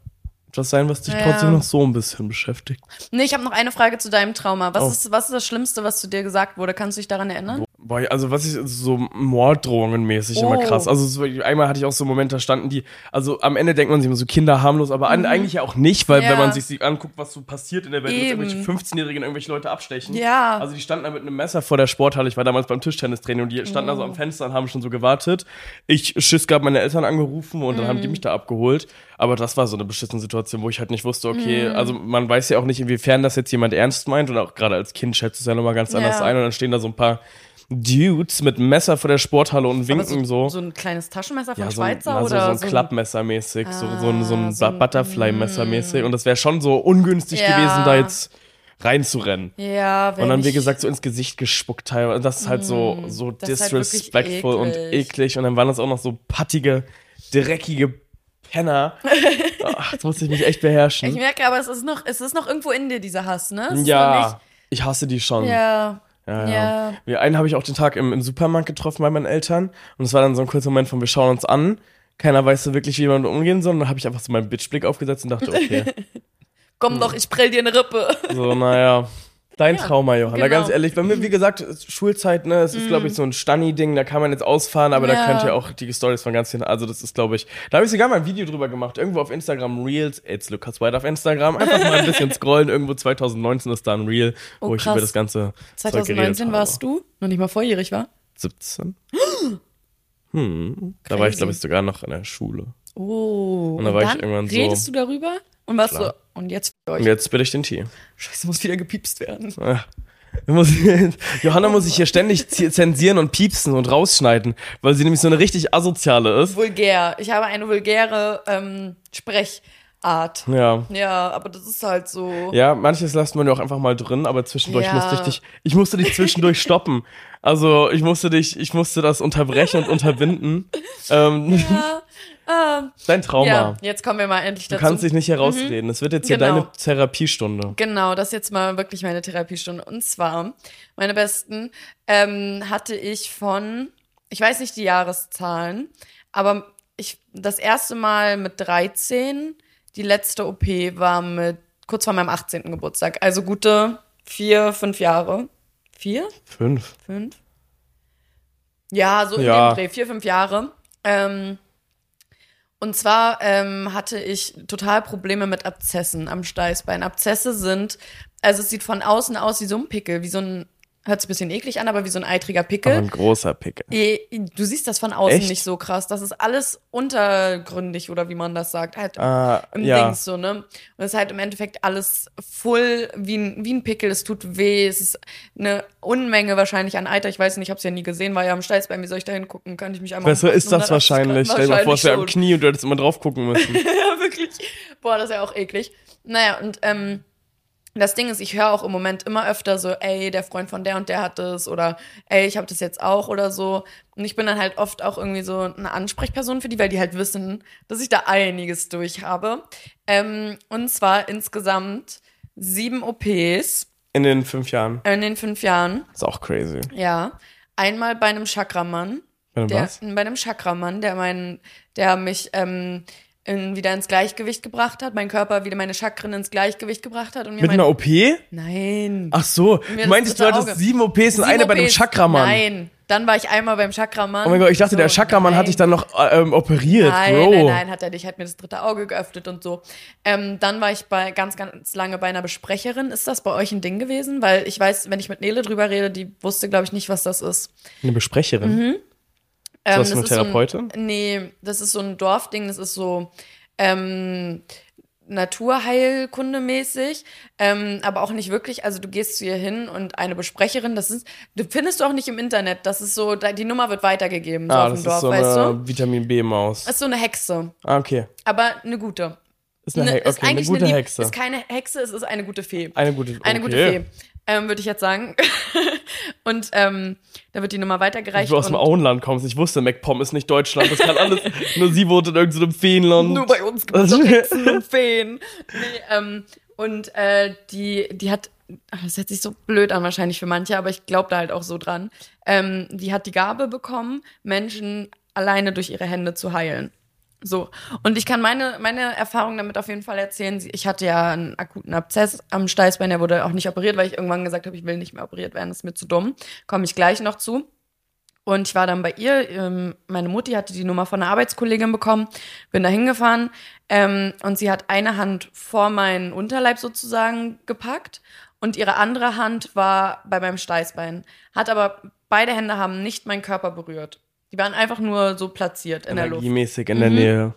Speaker 3: etwas sein, was dich
Speaker 2: Ja.
Speaker 3: trotzdem noch so ein bisschen beschäftigt.
Speaker 2: Nee, ich habe noch eine Frage zu deinem Trauma. Was,
Speaker 3: Oh.
Speaker 2: ist, was ist das Schlimmste, was zu dir gesagt wurde? Kannst du dich daran erinnern?
Speaker 3: Boah, also was ich so Morddrohungen mäßig immer
Speaker 2: Oh.
Speaker 3: krass. Also so, einmal hatte ich auch so Momente, da standen die, also am Ende denkt man sich immer so Kinder harmlos, aber an, eigentlich ja auch nicht, weil
Speaker 2: Mhm. Ja.
Speaker 3: wenn man sich sie anguckt, was so passiert in der Welt, dass irgendwelche 15-Jährigen irgendwelche Leute abstechen.
Speaker 2: Ja.
Speaker 3: Also die standen da mit einem Messer vor der Sporthalle. Ich war damals beim Tischtennistraining und die standen da so am Fenster und haben schon so gewartet. Ich Schiss gab meine Eltern angerufen und dann haben
Speaker 2: Mhm.
Speaker 3: die mich da abgeholt. Aber das war so eine beschissene Situation, wo ich halt nicht wusste, okay,
Speaker 2: Mhm.
Speaker 3: also man weiß ja auch nicht, inwiefern das jetzt jemand ernst meint und auch gerade als Kind schätzt es ja nochmal ganz anders
Speaker 2: Ja.
Speaker 3: ein und dann stehen da so ein paar Dudes mit Messer vor der Sporthalle und winken so.
Speaker 2: So ein kleines Taschenmesser von
Speaker 3: ja, so ein,
Speaker 2: Schweizer
Speaker 3: so,
Speaker 2: oder
Speaker 3: so ein
Speaker 2: so
Speaker 3: Klappmesser mäßig, so, so ein, so
Speaker 2: Ah,
Speaker 3: ein
Speaker 2: so ein-
Speaker 3: Butterfly-Messer mäßig. Und das wäre schon so ungünstig
Speaker 2: Ja.
Speaker 3: gewesen, da jetzt reinzurennen.
Speaker 2: Ja, wenn
Speaker 3: Und dann, wie
Speaker 2: ich-
Speaker 3: gesagt, so ins Gesicht gespuckt teilweise. Und das ist halt so, so
Speaker 2: das ist halt
Speaker 3: disrespectful und
Speaker 2: eklig.
Speaker 3: Und dann waren das auch noch so pattige, dreckige Penner. Ach, jetzt muss ich mich echt
Speaker 2: Ich
Speaker 3: beherrschen.
Speaker 2: merke aber, es ist noch, es ist noch irgendwo in dir, dieser Hass, ne? Es
Speaker 3: Ja, ich hasse die schon.
Speaker 2: Ja.
Speaker 3: Ja,
Speaker 2: Ja.
Speaker 3: ja. Wir, einen habe ich auch den Tag im, im Supermarkt getroffen bei meinen Eltern. Und es war dann so ein kurzer Moment von, wir schauen uns an. Keiner weiß so wirklich, wie man umgehen soll. Und dann habe ich einfach so meinen Bitchblick aufgesetzt und dachte, okay,
Speaker 2: Komm doch, ich prell dir eine Rippe.
Speaker 3: so, naja. Dein
Speaker 2: Ja,
Speaker 3: Trauma, Johanna,
Speaker 2: genau.
Speaker 3: ganz ehrlich. Bei mir, wie gesagt, ist Schulzeit, ne, es ist, glaube ich, so ein Stani-Ding, da kann man jetzt ausfahren, aber da
Speaker 2: Ja.
Speaker 3: könnt ihr auch die Stories von ganz vielen, also das ist, glaube ich, da habe ich sogar mal ein Video drüber gemacht, irgendwo auf Instagram, Reels, it's Lucas White auf Instagram, einfach mal ein bisschen scrollen, irgendwo 2019 ist da ein Reel, wo
Speaker 2: Oh,
Speaker 3: ich
Speaker 2: krass.
Speaker 3: über das ganze Zeug geredet
Speaker 2: 2019
Speaker 3: habe.
Speaker 2: warst du, noch nicht mal volljährig war.
Speaker 3: 17. Hm, da war ich,
Speaker 2: Crazy.
Speaker 3: glaube ich, sogar noch in der Schule.
Speaker 2: Oh.
Speaker 3: Und da war ich irgendwann so-
Speaker 2: redest du darüber? Und
Speaker 3: Klar.
Speaker 2: so, und jetzt für
Speaker 3: Und
Speaker 2: euch.
Speaker 3: jetzt spiele ich den Tee.
Speaker 2: Scheiße, muss wieder gepiepst werden.
Speaker 3: Ah. Muss, Johanna muss sich hier ständig zensieren und piepsen und rausschneiden, weil sie nämlich so eine richtig asoziale ist.
Speaker 2: Vulgär. Ich habe eine vulgäre ähm, Sprechart. Art.
Speaker 3: Ja.
Speaker 2: Ja, aber das ist halt so.
Speaker 3: Ja, manches lässt man ja auch einfach mal drin, aber zwischendurch
Speaker 2: Ja.
Speaker 3: musste ich dich, ich musste dich zwischendurch stoppen. Also ich musste dich, ich musste das unterbrechen und unterbinden. Ähm,
Speaker 2: Ja, ähm,
Speaker 3: dein Trauma.
Speaker 2: ja, jetzt kommen wir mal endlich
Speaker 3: Du
Speaker 2: dazu.
Speaker 3: kannst dich nicht herausreden. Es wird jetzt hier
Speaker 2: Genau.
Speaker 3: deine Therapiestunde.
Speaker 2: Genau, das ist jetzt mal wirklich meine Therapiestunde. Und zwar, meine besten, ähm, hatte ich von, ich weiß nicht die Jahreszahlen, aber ich das erste Mal mit 13, die letzte OP war mit kurz vor meinem 18. Geburtstag. Also gute vier, fünf Jahre. Vier?
Speaker 3: Fünf.
Speaker 2: Fünf? Ja, so in
Speaker 3: Ja.
Speaker 2: dem Dreh, vier, fünf Jahre. Ähm, und zwar ähm, hatte ich total Probleme mit Abzessen am Steißbein. Abzesse sind, also es sieht von außen aus wie so ein Pickel, wie so ein, hört sich ein bisschen eklig an, aber wie so ein eitriger
Speaker 3: Aber
Speaker 2: Pickel.
Speaker 3: ein großer Pickel.
Speaker 2: Du siehst das von außen
Speaker 3: Echt?
Speaker 2: nicht so krass. Das ist alles untergründig oder wie man das sagt. Halt
Speaker 3: Ah,
Speaker 2: im
Speaker 3: ja.
Speaker 2: Dings so, ne? Und es ist halt im Endeffekt alles full wie ein, wie ein Pickel. Es tut weh. Es ist eine Unmenge wahrscheinlich an Eiter. Ich weiß nicht, ich habe es ja nie gesehen, war ja am Steißbein. Wie soll ich da hingucken? Kann ich mich einmal
Speaker 3: Besser ist das
Speaker 2: 180
Speaker 3: wahrscheinlich. Stell dir mal vor, es wäre am Knie und du hättest immer drauf gucken müssen.
Speaker 2: ja, wirklich. Boah, das ist ja auch eklig. Naja, und ähm, das Ding ist, ich höre auch im Moment immer öfter so, ey, der Freund von der und der hat das oder ey, ich habe das jetzt auch oder so. Und ich bin dann halt oft auch irgendwie so eine Ansprechperson für die, weil die halt wissen, dass ich da einiges durch habe. Ähm, und zwar insgesamt sieben OPs
Speaker 3: In den fünf Jahren.
Speaker 2: in den fünf Jahren.
Speaker 3: Ist auch crazy.
Speaker 2: Ja. Einmal bei einem Chakramann.
Speaker 3: Bei einem
Speaker 2: Der,
Speaker 3: was?
Speaker 2: bei einem Chakramann, der meinen, der mich ähm, in, wieder ins Gleichgewicht gebracht hat, mein Körper wieder meine Chakren ins Gleichgewicht gebracht hat und mir
Speaker 3: Mit
Speaker 2: mein,
Speaker 3: einer OP?
Speaker 2: Nein.
Speaker 3: Ach so, du meintest, du hattest
Speaker 2: Auge.
Speaker 3: sieben OPs und
Speaker 2: Sieben
Speaker 3: eine bei einem
Speaker 2: OPs.
Speaker 3: Chakramann.
Speaker 2: Nein. Dann war ich einmal beim Chakramann.
Speaker 3: Oh mein Gott, ich dachte, der
Speaker 2: So,
Speaker 3: Chakramann hat dich dann noch ähm, operiert,
Speaker 2: Nein,
Speaker 3: Bro.
Speaker 2: nein, nein, hat er nicht. Hat mir das dritte Auge geöffnet und so. Ähm, dann war ich bei ganz, ganz lange bei einer Besprecherin. Ist das bei euch ein Ding gewesen? Weil ich weiß, wenn ich mit Nele drüber rede, die wusste, glaube ich, nicht, was das ist.
Speaker 3: Eine Besprecherin.
Speaker 2: Mhm.
Speaker 3: Ist das
Speaker 2: Ähm,
Speaker 3: eine
Speaker 2: ist so ein-
Speaker 3: Therapeutin?
Speaker 2: nee, das ist so ein Dorfding, das ist so ähm, Naturheilkunde-mäßig, ähm, aber auch nicht wirklich. Also du gehst zu ihr hin und eine Besprecherin, das ist, du findest du auch nicht im Internet, das ist so, die Nummer wird weitergegeben, so
Speaker 3: Ah,
Speaker 2: auf
Speaker 3: das
Speaker 2: dem Dorf,
Speaker 3: ist so
Speaker 2: weißt
Speaker 3: eine
Speaker 2: du?
Speaker 3: Vitamin B-Maus.
Speaker 2: Das ist so eine Hexe,
Speaker 3: Ah, okay.
Speaker 2: aber eine gute.
Speaker 3: Ist eine,
Speaker 2: Ne,
Speaker 3: He okay, eine
Speaker 2: eigentlich
Speaker 3: gute
Speaker 2: Lieb-
Speaker 3: Hexe.
Speaker 2: Ist keine Hexe, es ist eine gute Fee.
Speaker 3: Eine gute
Speaker 2: Eine gute
Speaker 3: okay.
Speaker 2: Fee. Ähm, würde ich jetzt sagen. und ähm, da wird die Nummer weitergereicht.
Speaker 3: Du aus dem Auenland kommst. Ich wusste, MacPom ist nicht Deutschland. Das kann alles. nur sie wohnt in irgendeinem Feenland.
Speaker 2: Nur bei uns gibt es doch Hexen und Feen. Nee, ähm, und äh, die, die hat, das hört sich so blöd an wahrscheinlich für manche, aber ich glaube da halt auch so dran. Ähm, die hat die Gabe bekommen, Menschen alleine durch ihre Hände zu heilen. So. Und ich kann meine, meine Erfahrung damit auf jeden Fall erzählen. Ich hatte ja einen akuten Abszess am Steißbein, der wurde auch nicht operiert, weil ich irgendwann gesagt habe, ich will nicht mehr operiert werden, das ist mir zu dumm. Komme ich gleich noch zu. Und ich war dann bei ihr. Ähm, meine Mutti hatte die Nummer von einer Arbeitskollegin bekommen. Bin da hingefahren. Ähm, und sie hat eine Hand vor meinen Unterleib sozusagen gepackt. Und ihre andere Hand war bei meinem Steißbein. Hat aber, beide Hände haben nicht meinen Körper berührt. Die waren einfach nur so platziert in der Luft.
Speaker 3: Energiemäßig in der
Speaker 2: Mhm.
Speaker 3: Nähe.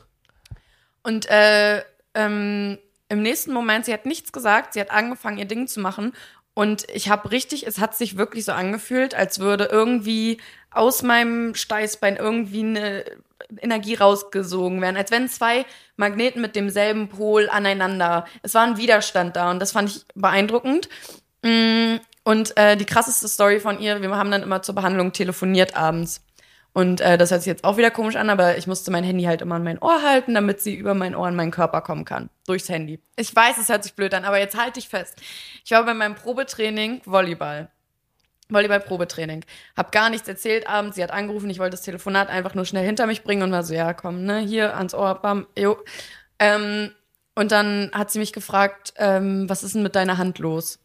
Speaker 2: Und äh, ähm, im nächsten Moment, sie hat nichts gesagt, sie hat angefangen, ihr Ding zu machen. Und ich habe richtig, es hat sich wirklich so angefühlt, als würde irgendwie aus meinem Steißbein irgendwie eine Energie rausgesogen werden, als wenn zwei Magneten mit demselben Pol aneinander. Es war ein Widerstand da und das fand ich beeindruckend. Mm, Und äh, die krasseste Story von ihr, wir haben dann immer zur Behandlung telefoniert abends. Und äh, das hört sich jetzt auch wieder komisch an, aber ich musste mein Handy halt immer an mein Ohr halten, damit sie über mein Ohr in meinen Körper kommen kann. Durchs Handy. Ich weiß, es hört sich blöd an, aber jetzt halte ich fest. Ich war bei meinem Probetraining Volleyball. Volleyball-Probetraining. Hab gar nichts erzählt abends. Sie hat angerufen, ich wollte das Telefonat einfach nur schnell hinter mich bringen und war so, ja, komm, ne, hier ans Ohr, bam, jo. Ähm, und dann hat sie mich gefragt, ähm, was ist denn mit deiner Hand los?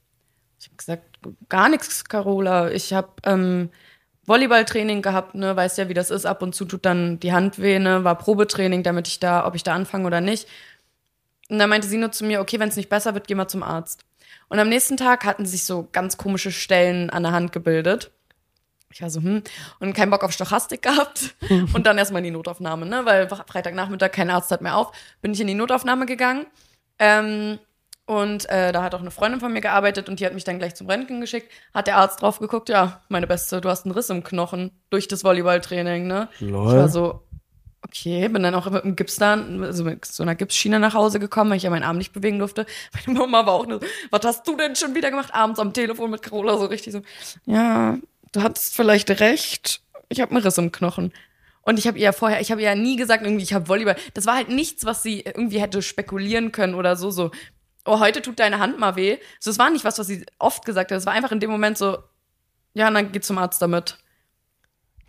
Speaker 2: Ich habe gesagt, gar nichts, Carola. Ich habe ähm, Volleyballtraining gehabt, ne, weißt ja, wie das ist. Ab und zu tut dann die Hand weh, ne, war Probetraining, damit ich da, ob ich da anfange oder nicht. Und dann meinte sie nur zu mir, okay, wenn es nicht besser wird, geh mal zum Arzt. Und am nächsten Tag hatten sich so ganz komische Stellen an der Hand gebildet. Ich war so, hm, und keinen Bock auf Stochastik gehabt. Und dann erstmal in die Notaufnahme, ne? Weil Freitagnachmittag kein Arzt hat mehr auf. Bin ich in die Notaufnahme gegangen. Ähm, und äh, da hat auch eine Freundin von mir gearbeitet und die hat mich dann gleich zum Röntgen geschickt. Hat der Arzt drauf geguckt, ja, meine Beste, du hast einen Riss im Knochen durch das Volleyballtraining, ne?
Speaker 3: Lol.
Speaker 2: Ich war so, okay, bin dann auch mit einem Gips da, also mit so einer Gipsschiene nach Hause gekommen, weil ich ja meinen Arm nicht bewegen durfte. Meine Mama war auch nur so, was hast du denn schon wieder gemacht? Abends am Telefon mit Carola so richtig so, ja, du hattest vielleicht recht, ich habe einen Riss im Knochen. Und ich habe ihr vorher, ich habe ihr ja nie gesagt, irgendwie, ich habe Volleyball. Das war halt nichts, was sie irgendwie hätte spekulieren können oder so, so, oh, heute tut deine Hand mal weh. So, das war nicht was, was sie oft gesagt hat. Es war einfach in dem Moment so, ja, dann geh zum Arzt damit.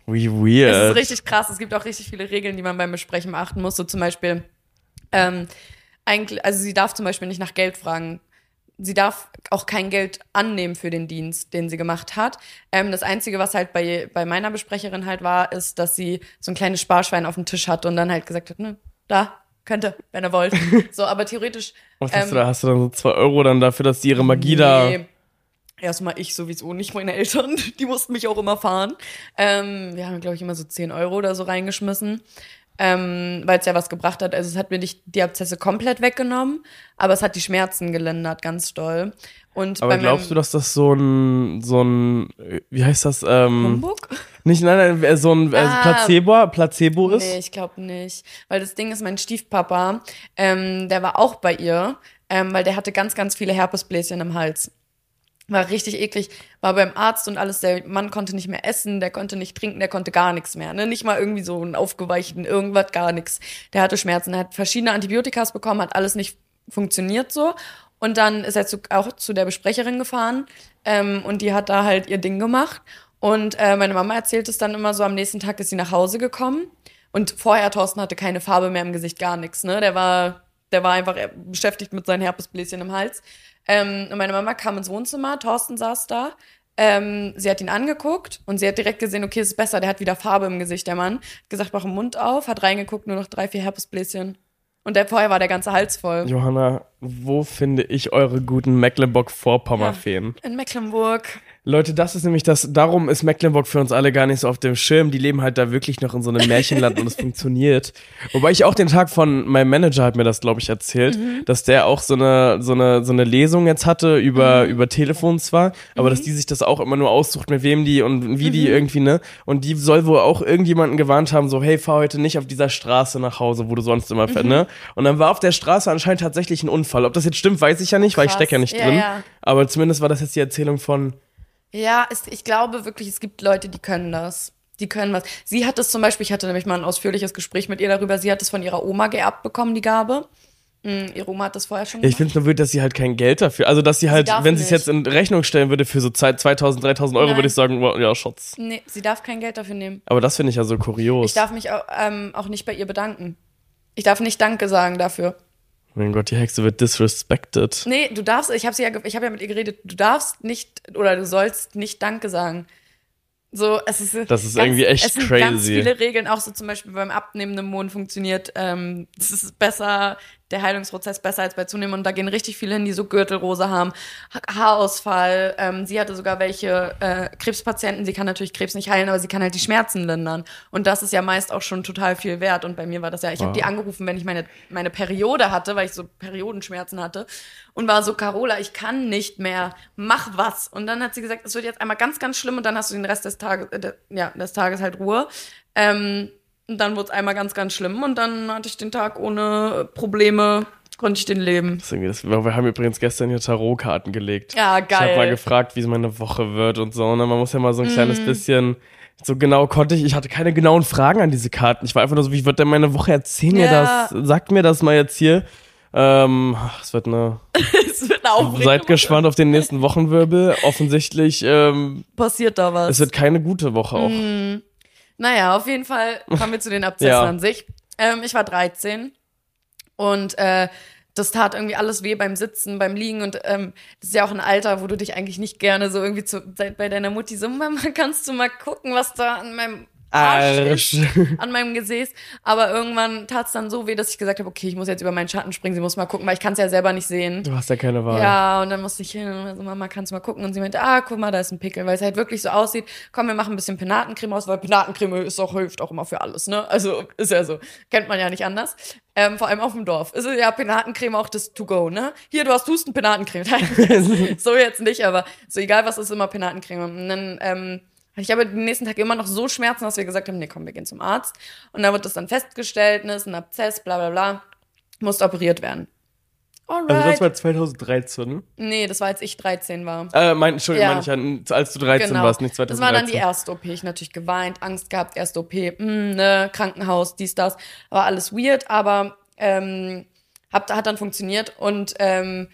Speaker 3: Wie weird.
Speaker 2: Es ist richtig krass. Es gibt auch richtig viele Regeln, die man beim Besprechen beachten muss. So zum Beispiel, ähm, eigentlich, also sie darf zum Beispiel nicht nach Geld fragen. Sie darf auch kein Geld annehmen für den Dienst, den sie gemacht hat. Ähm, das Einzige, was halt bei, bei meiner Besprecherin halt war, ist, dass sie so ein kleines Sparschwein auf dem Tisch hatte und dann halt gesagt hat, ne, da, könnte, wenn ihr wollt. So, aber theoretisch.
Speaker 3: Was hast du da? Hast du dann so zwei Euro dann dafür, dass die ihre Magie da.
Speaker 2: Nee. Erstmal ich sowieso nicht, meine Eltern, die mussten mich auch immer fahren. Ähm, wir haben, glaube ich, immer so 10 Euro oder so reingeschmissen, ähm, weil es ja was gebracht hat. Also es hat mir nicht die Abzesse komplett weggenommen, aber es hat die Schmerzen gelindert, ganz doll. Und
Speaker 3: Aber glaubst du, dass das so ein, so ein, wie heißt das? Ähm,
Speaker 2: Humbug?
Speaker 3: nicht, nein, nein, äh, so ein äh,
Speaker 2: Ah.
Speaker 3: Placebo, Placebo ist?
Speaker 2: Nee, ich glaube nicht. Weil das Ding ist, mein Stiefpapa, ähm, der war auch bei ihr, ähm, weil der hatte ganz, ganz viele Herpesbläschen im Hals. War richtig eklig, war beim Arzt und alles. Der Mann konnte nicht mehr essen, der konnte nicht trinken, der konnte gar nichts mehr. Ne? Nicht mal irgendwie so einen aufgeweichten, irgendwas, gar nichts. Der hatte Schmerzen, er hat verschiedene Antibiotikas bekommen, hat alles nicht funktioniert so. Und dann ist er zu, auch zu der Besprecherin gefahren ähm, und die hat da halt ihr Ding gemacht. Und äh, meine Mama erzählt es dann immer so, am nächsten Tag ist sie nach Hause gekommen. Und vorher, Thorsten hatte keine Farbe mehr im Gesicht, gar nichts. Ne? Der war, der war einfach beschäftigt mit seinen Herpesbläschen im Hals. Ähm, und meine Mama kam ins Wohnzimmer, Thorsten saß da. Ähm, sie hat ihn angeguckt und sie hat direkt gesehen, okay, es ist besser, der hat wieder Farbe im Gesicht, der Mann. Hat gesagt, mach den Mund auf, hat reingeguckt, nur noch drei, vier Herpesbläschen. Und der vorher war der ganze Hals voll.
Speaker 3: Johanna, wo finde ich eure guten Mecklenburg-Vorpommern-Feen?
Speaker 2: In Mecklenburg.
Speaker 3: Leute, das ist nämlich das, darum ist Mecklenburg für uns alle gar nicht so auf dem Schirm. Die leben halt da wirklich noch in so einem Märchenland und es funktioniert. Wobei ich auch den Tag von meinem Manager hat mir das, glaube ich, erzählt, dass der auch so eine, so eine, so eine Lesung jetzt hatte über, über Telefon zwar, aber dass die sich das auch immer nur aussucht, mit wem die und wie die irgendwie, ne? Und die soll wohl auch irgendjemanden gewarnt haben, so, hey, fahr heute nicht auf dieser Straße nach Hause, wo du sonst immer fährst, ne? Und dann war auf der Straße anscheinend tatsächlich ein Unfall. Ob das jetzt stimmt, weiß ich ja nicht, weil ich
Speaker 2: Krass.
Speaker 3: stecke ja nicht
Speaker 2: Ja,
Speaker 3: drin.
Speaker 2: ja.
Speaker 3: Aber zumindest war das jetzt die Erzählung von,
Speaker 2: Ja, es, ich glaube wirklich, es gibt Leute, die können das. Die können was. Sie hat es zum Beispiel, ich hatte nämlich mal ein ausführliches Gespräch mit ihr darüber, sie hat es von ihrer Oma geerbt bekommen, die Gabe. Mm, ihre Oma hat das vorher schon
Speaker 3: Ja, ich
Speaker 2: gemacht.
Speaker 3: finde es nur wild, dass sie halt kein Geld dafür, also dass sie halt,
Speaker 2: darf
Speaker 3: wenn sie es jetzt in Rechnung stellen würde für so Zeit 2000, 3000 Euro,
Speaker 2: Nein.
Speaker 3: würde ich sagen, wow, ja, Schatz.
Speaker 2: Nee, sie darf kein Geld dafür nehmen.
Speaker 3: Aber das finde ich ja so kurios.
Speaker 2: Ich darf mich auch, ähm, auch nicht bei ihr bedanken. Ich darf nicht Danke sagen dafür.
Speaker 3: Mein Gott, die Hexe wird disrespected.
Speaker 2: Nee, du darfst, ich habe ja, ich habe ja mit ihr geredet, du darfst nicht oder du sollst nicht Danke sagen. So, es ist
Speaker 3: Das ist irgendwie echt
Speaker 2: es sind ganz viele Regeln, auch so zum Beispiel beim abnehmenden Mond funktioniert, ähm, es ist besser, der Heilungsprozess besser als bei zunehmend und da gehen richtig viele hin, die so Gürtelrose haben, Ha- Haarausfall, ähm, sie hatte sogar welche äh, Krebspatienten, sie kann natürlich Krebs nicht heilen, aber sie kann halt die Schmerzen lindern und das ist ja meist auch schon total viel wert und bei mir war das ja, ich habe
Speaker 3: Wow.
Speaker 2: die angerufen, wenn ich meine, meine Periode hatte, weil ich so Periodenschmerzen hatte und war so, Carola, ich kann nicht mehr, mach was. Und dann hat sie gesagt, es wird jetzt einmal ganz, ganz schlimm und dann hast du den Rest des Tages, äh, ja, des Tages halt Ruhe. Ähm, und dann wurde es einmal ganz, ganz schlimm und dann hatte ich den Tag ohne Probleme, konnte ich den leben.
Speaker 3: Das wir haben übrigens gestern hier Tarotkarten gelegt.
Speaker 2: Ja,
Speaker 3: Ich habe mal
Speaker 2: geil.
Speaker 3: gefragt, wie so meine Woche wird und so. Ne? Man muss ja mal so ein kleines
Speaker 2: Mhm.
Speaker 3: bisschen. So genau konnte ich, ich hatte keine genauen Fragen an diese Karten. Ich war einfach nur so, wie wird denn meine Woche? Erzähl mir
Speaker 2: Ja.
Speaker 3: das, sagt mir das mal jetzt hier. Ähm, es wird eine.
Speaker 2: es wird eine aufregende
Speaker 3: Seid gespannt auf den nächsten Wochenwirbel. Offensichtlich, ähm,
Speaker 2: Passiert da was?
Speaker 3: es wird keine gute Woche auch.
Speaker 2: Naja, auf jeden Fall kommen wir zu den Abzessen
Speaker 3: Ja.
Speaker 2: an sich. Ähm, ich war 13 und äh, das tat irgendwie alles weh beim Sitzen, beim Liegen und ähm, das ist ja auch ein Alter, wo du dich eigentlich nicht gerne so irgendwie zu, bei deiner Mutti so, Mama, kannst du mal gucken, was da an meinem Arsch, an meinem Gesäß. Aber irgendwann tat es dann so weh, dass ich gesagt habe, okay, ich muss jetzt über meinen Schatten springen, sie muss mal gucken, weil ich kann es ja selber nicht sehen.
Speaker 3: Du hast ja keine Wahl.
Speaker 2: Ja, und dann musste ich hin und so, Mama, kannst du mal gucken? Und sie meinte, ah, guck mal, da ist ein Pickel, weil es halt wirklich so aussieht. Komm, wir machen ein bisschen Penatencreme aus, weil Penatencreme ist auch, hilft auch immer für alles, ne? Also, ist ja so. Kennt man ja nicht anders. Ähm, vor allem auf dem Dorf. Ist ja Penatencreme auch das To-Go, ne? Hier, du hast Husten, Penatencreme. so jetzt nicht, aber so egal was ist, immer Penatencreme. Und dann, ähm, Ich habe den nächsten Tag immer noch so Schmerzen, dass wir gesagt haben, nee, komm, wir gehen zum Arzt. Und da wird das dann festgestellt, ne, ist ein Abzess, bla bla bla, musste operiert werden.
Speaker 3: Alright. Also das war 2013, ne?
Speaker 2: Nee, das war, als ich 13 war.
Speaker 3: Äh, mein, Entschuldigung, ja. meine ich ja, als du 13 genau. warst, nicht 2013.
Speaker 2: Das war dann die erste OP. Ich natürlich geweint, Angst gehabt, erste OP, mh, hm, ne, Krankenhaus, dies, das. War alles weird, aber ähm, hat, hat dann funktioniert. Und ähm,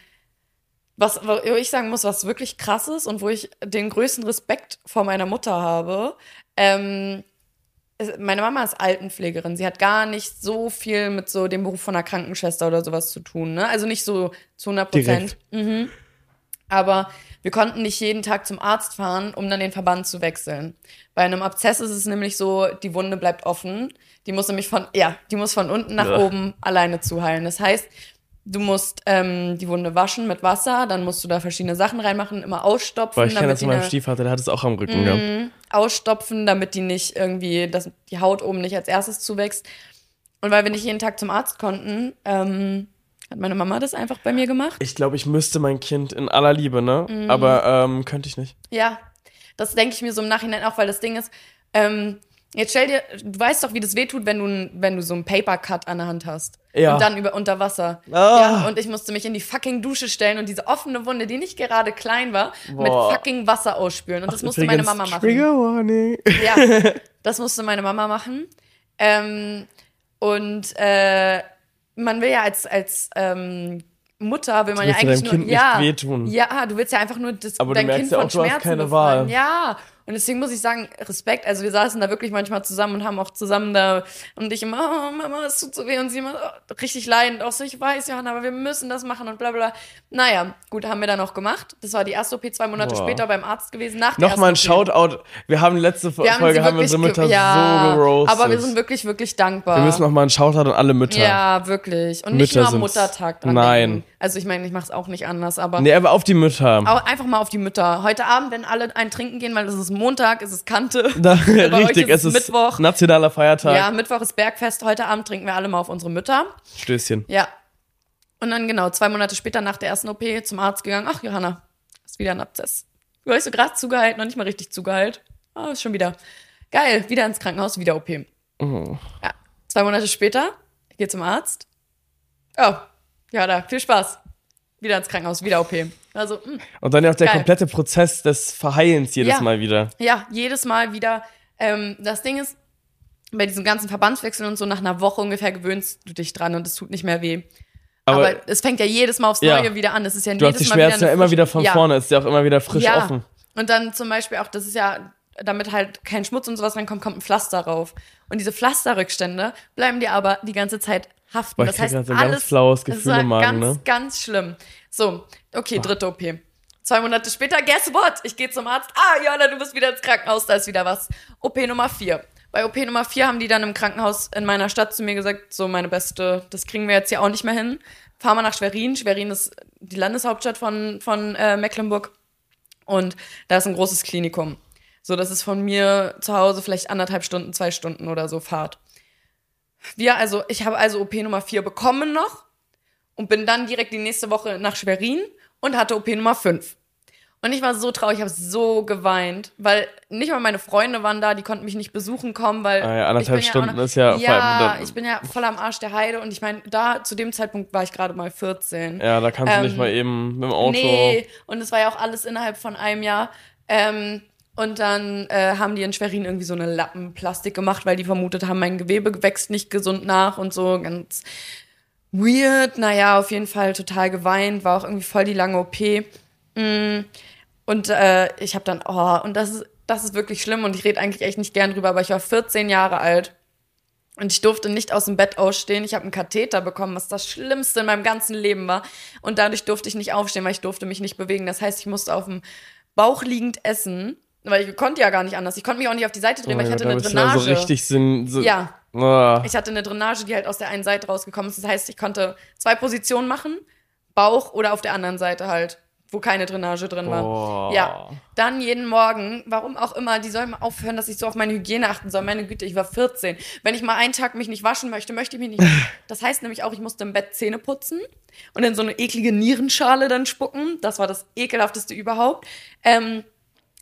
Speaker 2: was wo ich sagen muss, was wirklich krass ist und wo ich den größten Respekt vor meiner Mutter habe, ähm, meine Mama ist Altenpflegerin. Sie hat gar nicht so viel mit so dem Beruf von einer Krankenschwester oder sowas zu tun. Ne? Also nicht so zu 100 Prozent. Mhm. Aber wir konnten nicht jeden Tag zum Arzt fahren, um dann den Verband zu wechseln. Bei einem Abzess ist es nämlich so, die Wunde bleibt offen. Die muss nämlich von, ja, die muss von unten nach ja. oben alleine zuheilen. Das heißt, Du musst ähm, die Wunde waschen mit Wasser, dann musst du da verschiedene Sachen reinmachen, immer ausstopfen.
Speaker 3: Weil ich kenne das von meinem Stiefvater, der hat es auch am Rücken gehabt.
Speaker 2: Mhm. Ausstopfen, damit die nicht irgendwie, dass die Haut oben nicht als erstes zuwächst. Und weil wir nicht jeden Tag zum Arzt konnten, ähm, hat meine Mama das einfach bei mir gemacht.
Speaker 3: Ich glaube, ich müsste mein Kind in aller Liebe, ne? Mhm. Aber ähm, könnte ich nicht.
Speaker 2: Ja, das denke ich mir so im Nachhinein auch, weil das Ding ist, ähm, Jetzt stell dir, du weißt doch, wie das wehtut, wenn du, wenn du so einen Paper Cut an der Hand hast. Ja. Und dann über, unter Wasser. Oh. Ja, und ich musste mich in die fucking Dusche stellen und diese offene Wunde, die nicht gerade klein war, Boah. mit fucking Wasser ausspülen. Und das Ach, musste meine Mama machen. Trigger warning. Ja, das musste meine Mama machen. Ähm, und äh, man will ja als, als ähm, Mutter will man ja eigentlich nur kind ja, wehtun. ja, du willst ja einfach nur das,
Speaker 3: Aber dein Kind ja auch, von Schmerzen du hast keine befreien. Wahl.
Speaker 2: Ja, und deswegen muss ich sagen, Respekt. Also wir saßen da wirklich manchmal zusammen und haben auch zusammen da und ich immer, oh Mama, es tut so weh und sie immer oh, richtig leidend. Auch so, ich weiß, Johanna, aber wir müssen das machen und bla bla. Naja, gut, haben wir dann auch gemacht. Das war die erste OP zwei Monate Boah. später beim Arzt gewesen. Nach
Speaker 3: Nochmal ein Shoutout. Wir haben letzte wir Folge haben, haben unsere Mütter ja, so gerostet.
Speaker 2: Aber wir sind wirklich, wirklich dankbar.
Speaker 3: Wir müssen nochmal ein Shoutout an alle Mütter.
Speaker 2: Ja, wirklich. Und nicht nur am Muttertag
Speaker 3: dran Nein.
Speaker 2: Denken. Also ich meine, ich mache es auch nicht anders, aber.
Speaker 3: Nee, aber auf die Mütter.
Speaker 2: Einfach mal auf die Mütter. Heute Abend, wenn alle ein Trinken gehen, weil es ist Montag, es ist kalt Kante.
Speaker 3: Da, richtig, ist es ist Mittwoch. nationaler Feiertag.
Speaker 2: Ja, Mittwoch ist Bergfest. Heute Abend trinken wir alle mal auf unsere Mütter.
Speaker 3: Stößchen.
Speaker 2: Ja. Und dann genau, zwei Monate später nach der ersten OP zum Arzt gegangen. Ach, Johanna, ist wieder ein Abzess. Du hast so gerade zugeheilt, noch nicht mal richtig zugeheilt. Ah, oh, ist schon wieder. Geil, wieder ins Krankenhaus, wieder OP. Oh. Ja. Zwei Monate später, ich gehe zum Arzt. Oh, ja, da, viel Spaß. Wieder ins Krankenhaus, wieder OP. Also, mh, hm.
Speaker 3: und dann ja auch der geil. komplette Prozess des Verheilens jedes ja. Mal wieder.
Speaker 2: Ja, jedes Mal wieder. Ähm, das Ding ist, bei diesem ganzen Verbandswechsel und so, nach einer Woche ungefähr gewöhnst du dich dran und es tut nicht mehr weh. Aber, Aber es fängt ja jedes Mal aufs Neue ja. wieder an. Es ist ja
Speaker 3: du jedes hast die Schmerzen ja immer wieder von ja. vorne, es ist ja auch immer wieder frisch ja. offen.
Speaker 2: Und dann zum Beispiel auch, das ist ja, damit halt kein Schmutz und sowas reinkommt, kommt ein Pflaster rauf. Und diese Pflasterrückstände bleiben dir aber die ganze Zeit haften. Boah,
Speaker 3: das heißt, so alles, ganz flaues Gefühl im Magen,
Speaker 2: ganz,
Speaker 3: ne?
Speaker 2: ganz schlimm. So, okay, dritte OP. Zwei Monate später, guess what? Ich gehe zum Arzt. Ah, Johanna, du bist wieder ins Krankenhaus, da ist wieder was. OP Nummer vier. Bei OP Nummer vier haben die dann im Krankenhaus in meiner Stadt zu mir gesagt, so meine Beste, das kriegen wir jetzt hier auch nicht mehr hin. Fahr mal nach Schwerin. Schwerin ist die Landeshauptstadt von, von äh, Mecklenburg. Und da ist ein großes Klinikum. So, das ist von mir zu Hause vielleicht anderthalb Stunden, zwei Stunden oder so Fahrt. Wir, also, ich habe also OP Nummer 4 bekommen noch und bin dann direkt die nächste Woche nach Schwerin und hatte OP Nummer 5. Und ich war so traurig, ich habe so geweint, weil nicht mal meine Freunde waren da, die konnten mich nicht besuchen kommen, weil
Speaker 3: ah ja, anderthalb Stunden
Speaker 2: ja
Speaker 3: ist ja
Speaker 2: ja, ich bin ja voll am Arsch der Heide und ich meine, da zu dem Zeitpunkt war ich gerade mal 14.
Speaker 3: Ja, da kannst ähm, du nicht ähm, mal eben mit dem Auto.
Speaker 2: Nee, und es war ja auch alles innerhalb von einem Jahr. Ähm, und dann äh, haben die in Schwerin irgendwie so eine Lappenplastik gemacht, weil die vermutet haben, mein Gewebe wächst nicht gesund nach und so. Ganz weird. Naja, auf jeden Fall total geweint, war auch irgendwie voll die lange OP. Mm. Und äh, ich habe dann, oh, und das ist, das ist wirklich schlimm und ich rede eigentlich echt nicht gern drüber, aber ich war 14 Jahre alt und ich durfte nicht aus dem Bett ausstehen. Ich habe einen Katheter bekommen, was das Schlimmste in meinem ganzen Leben war. Und dadurch durfte ich nicht aufstehen, weil ich durfte mich nicht bewegen. Das heißt, ich musste auf dem Bauch liegend essen weil ich konnte ja gar nicht anders. Ich konnte mich auch nicht auf die Seite drehen, oh weil ich hatte Gott, eine Drainage.
Speaker 3: So richtig Sinn, so
Speaker 2: ja. Oh. Ich hatte eine Drainage, die halt aus der einen Seite rausgekommen ist. Das heißt, ich konnte zwei Positionen machen. Bauch oder auf der anderen Seite halt, wo keine Drainage drin war. Oh. Ja. Dann jeden Morgen, warum auch immer, die sollen mal aufhören, dass ich so auf meine Hygiene achten soll. Meine Güte, ich war 14. Wenn ich mal einen Tag mich nicht waschen möchte, möchte ich mich nicht. Das heißt nämlich auch, ich musste im Bett Zähne putzen und in so eine eklige Nierenschale dann spucken. Das war das ekelhafteste überhaupt. Ähm,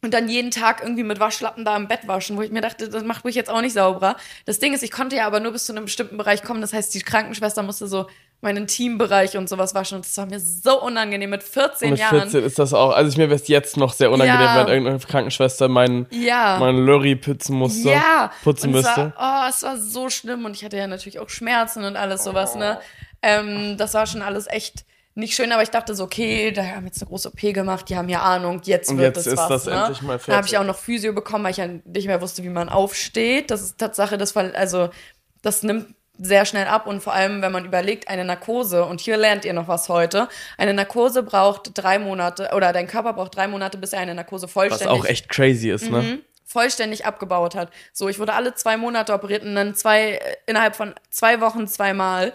Speaker 2: und dann jeden Tag irgendwie mit Waschlappen da im Bett waschen, wo ich mir dachte, das macht mich jetzt auch nicht sauberer. Das Ding ist, ich konnte ja aber nur bis zu einem bestimmten Bereich kommen. Das heißt, die Krankenschwester musste so meinen Teambereich und sowas waschen. Und das war mir so unangenehm mit 14
Speaker 3: mit
Speaker 2: Jahren.
Speaker 3: 14 ist das auch. Also ich mir wäre es jetzt noch sehr unangenehm,
Speaker 2: Ja.
Speaker 3: wenn irgendeine Krankenschwester meinen
Speaker 2: Ja.
Speaker 3: mein Lorry putzen musste.
Speaker 2: Ja,
Speaker 3: Putzen
Speaker 2: und
Speaker 3: müsste.
Speaker 2: war, oh, es war so schlimm und ich hatte ja natürlich auch Schmerzen und alles sowas, ne? Ähm, das war schon alles echt nicht schön, aber ich dachte so, okay, da haben jetzt eine große OP gemacht, die haben ja Ahnung, jetzt wird
Speaker 3: jetzt
Speaker 2: das
Speaker 3: ist
Speaker 2: was,
Speaker 3: das
Speaker 2: ne?
Speaker 3: endlich mal
Speaker 2: Dann habe ich
Speaker 3: fertig.
Speaker 2: auch noch Physio bekommen, weil ich ja nicht mehr wusste, wie man aufsteht. Das ist Tatsache, das war, also, das nimmt sehr schnell ab und vor allem, wenn man überlegt, eine Narkose, und hier lernt ihr noch was heute, eine Narkose braucht drei Monate, oder dein Körper braucht drei Monate, bis er eine Narkose
Speaker 3: Was
Speaker 2: vollständig
Speaker 3: auch echt crazy ist,
Speaker 2: Mhm.
Speaker 3: ne?
Speaker 2: vollständig abgebaut hat. So, ich wurde alle zwei Monate operiert und dann zwei, äh, innerhalb von zwei Wochen zweimal.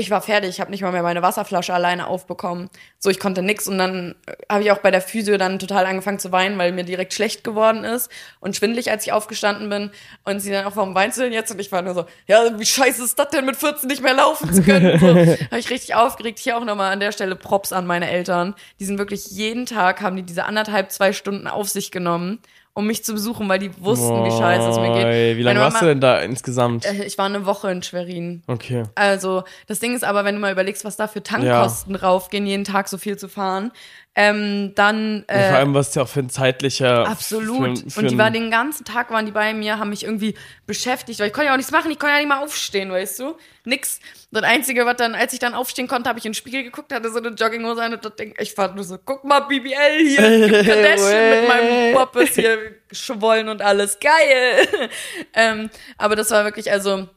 Speaker 2: Ich war fertig, ich habe nicht mal mehr meine Wasserflasche alleine aufbekommen. So, ich konnte nix und dann äh, habe ich auch bei der Physio dann total angefangen zu weinen, weil mir direkt schlecht geworden ist und schwindelig, als ich aufgestanden bin. Und sie dann auch, warum weinst du denn jetzt? Und ich war nur so, ja, wie scheiße ist das denn mit 14 nicht mehr laufen zu können? So, habe ich richtig aufgeregt. Hier auch nochmal an der Stelle Props an meine Eltern. Die sind wirklich jeden Tag, haben die diese anderthalb, zwei Stunden auf sich genommen, um mich zu besuchen, weil die wussten, wie scheiße es mir geht.
Speaker 3: Oi, Wie lange warst du
Speaker 2: Mama-
Speaker 3: denn da insgesamt?
Speaker 2: Äh, Ich war eine Woche in Schwerin.
Speaker 3: Okay.
Speaker 2: Also, das Ding ist aber, wenn du mal überlegst, was da für Tankkosten draufgehen, jeden Tag so viel zu fahren, ähm, dann
Speaker 3: Und vor
Speaker 2: äh,
Speaker 3: allem, was ja auch für ein zeitlicher.
Speaker 2: absolut.
Speaker 3: Für, für
Speaker 2: und die
Speaker 3: ein-
Speaker 2: war den ganzen Tag waren die bei mir, haben mich irgendwie beschäftigt, weil ich konnte ja auch nichts machen, ich konnte ja nicht mal aufstehen, weißt du? Nix. Das Einzige, was dann, als ich dann aufstehen konnte, habe ich in den Spiegel geguckt, hatte so eine Jogginghose an und das Ding, ich fand nur so, guck mal, BBL hier, Kardashian mit meinem ist hier geschwollen und alles, geil. ähm, aber das war wirklich, also,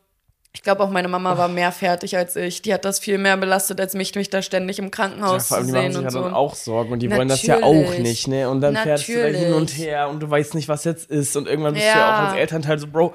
Speaker 2: ich glaube auch meine Mama war mehr fertig als ich. Die hat das viel mehr belastet als mich, mich da ständig im
Speaker 3: Ja,
Speaker 2: Krankenhaus
Speaker 3: vor allem,
Speaker 2: zu
Speaker 3: die machen
Speaker 2: sehen
Speaker 3: sich
Speaker 2: und
Speaker 3: ja
Speaker 2: so.
Speaker 3: dann auch Sorgen und die wollen das ja auch
Speaker 2: Natürlich.
Speaker 3: nicht, ne? Und dann fährst du da hin und
Speaker 2: Natürlich.
Speaker 3: her und du weißt nicht, was jetzt ist und irgendwann bist du ja
Speaker 2: Ja.
Speaker 3: auch als Elternteil so, Bro,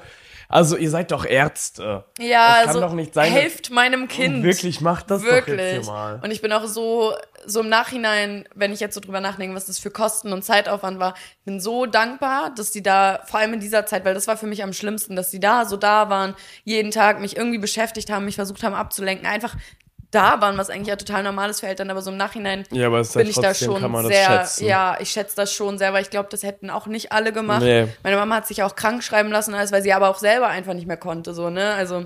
Speaker 3: also ihr seid doch Ärzte.
Speaker 2: Ja,
Speaker 3: das kann
Speaker 2: also
Speaker 3: doch nicht sein.
Speaker 2: helft meinem Kind.
Speaker 3: Wirklich, macht das doch jetzt
Speaker 2: Wirklich.
Speaker 3: hier mal.
Speaker 2: Und ich bin auch so, so im Nachhinein, wenn ich jetzt so drüber nachdenke, was das für Kosten und Zeitaufwand war, bin so dankbar, dass die da, vor allem in dieser Zeit, weil das war für mich am schlimmsten, dass die da so da waren, jeden Tag mich irgendwie beschäftigt haben, mich versucht haben abzulenken, einfach da waren, was eigentlich ja total normal ist für Eltern, aber so im Nachhinein
Speaker 3: Ja, aber es ist
Speaker 2: ich da schon sehr, ja, ich schätze das schon sehr, weil ich glaube, das hätten auch nicht alle gemacht.
Speaker 3: Nee.
Speaker 2: Meine Mama hat sich auch krank schreiben lassen, alles, weil sie aber auch selber einfach nicht mehr konnte, so, ne, also,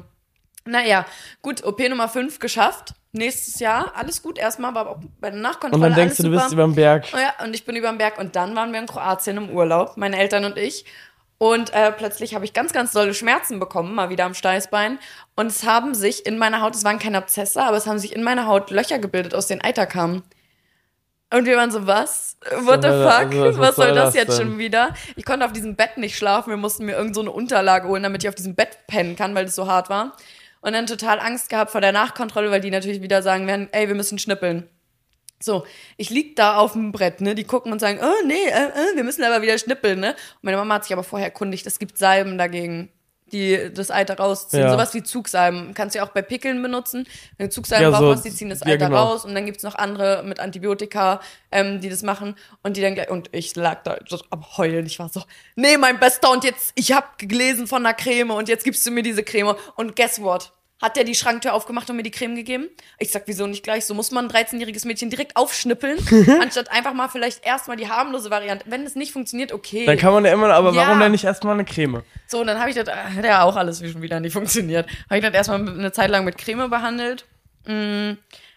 Speaker 2: naja, gut, OP Nummer 5 geschafft, nächstes Jahr, alles gut, erstmal war auch bei der Nachkontrolle
Speaker 3: Und dann denkst du, du bist über den Berg.
Speaker 2: Oh ja, und ich bin über den Berg und dann waren wir in Kroatien im Urlaub, meine Eltern und ich. Und äh, plötzlich habe ich ganz, ganz dolle Schmerzen bekommen, mal wieder am Steißbein. Und es haben sich in meiner Haut, es waren keine Abzesse, aber es haben sich in meiner Haut Löcher gebildet, aus denen Eiter kamen. Und wir waren so, was? What the fuck? was, soll das,
Speaker 3: das
Speaker 2: jetzt
Speaker 3: denn?
Speaker 2: schon wieder? Ich konnte auf diesem Bett nicht schlafen. Wir mussten mir irgend so eine Unterlage holen, damit ich auf diesem Bett pennen kann, weil das so hart war. Und dann total Angst gehabt vor der Nachkontrolle, weil die natürlich wieder sagen werden, ey, wir müssen schnippeln. So, ich lieg da auf dem Brett, ne? Die gucken und sagen, oh nee, äh, äh, wir müssen aber wieder schnippeln, ne? Und meine Mama hat sich aber vorher erkundigt, es gibt Salben dagegen, die das Eiter rausziehen.
Speaker 3: Ja.
Speaker 2: Sowas wie Zugsalben. Kannst du ja auch bei Pickeln benutzen. Wenn du Zugsalben
Speaker 3: Ja,
Speaker 2: brauchst,
Speaker 3: so-
Speaker 2: was, die ziehen das
Speaker 3: ja,
Speaker 2: Eiter
Speaker 3: genau.
Speaker 2: raus und dann gibt's noch andere mit Antibiotika, ähm, die das machen und die dann gleich, und ich lag da so am Heulen. Ich war so, nee, mein Bester, und jetzt, ich hab gelesen von einer Creme und jetzt gibst du mir diese Creme. Und guess what? Hat der die Schranktür aufgemacht und mir die Creme gegeben? Ich sag, wieso nicht gleich? So muss man ein 13-jähriges Mädchen direkt aufschnippeln, anstatt einfach mal vielleicht erstmal die harmlose Variante. Wenn es nicht funktioniert, okay.
Speaker 3: Dann kann man ja immer, aber
Speaker 2: Ja.
Speaker 3: warum denn nicht erstmal eine Creme?
Speaker 2: So, und dann habe ich das, äh, hat ja auch alles schon wieder nicht funktioniert. Habe ich das erstmal eine Zeit lang mit Creme behandelt. Mm,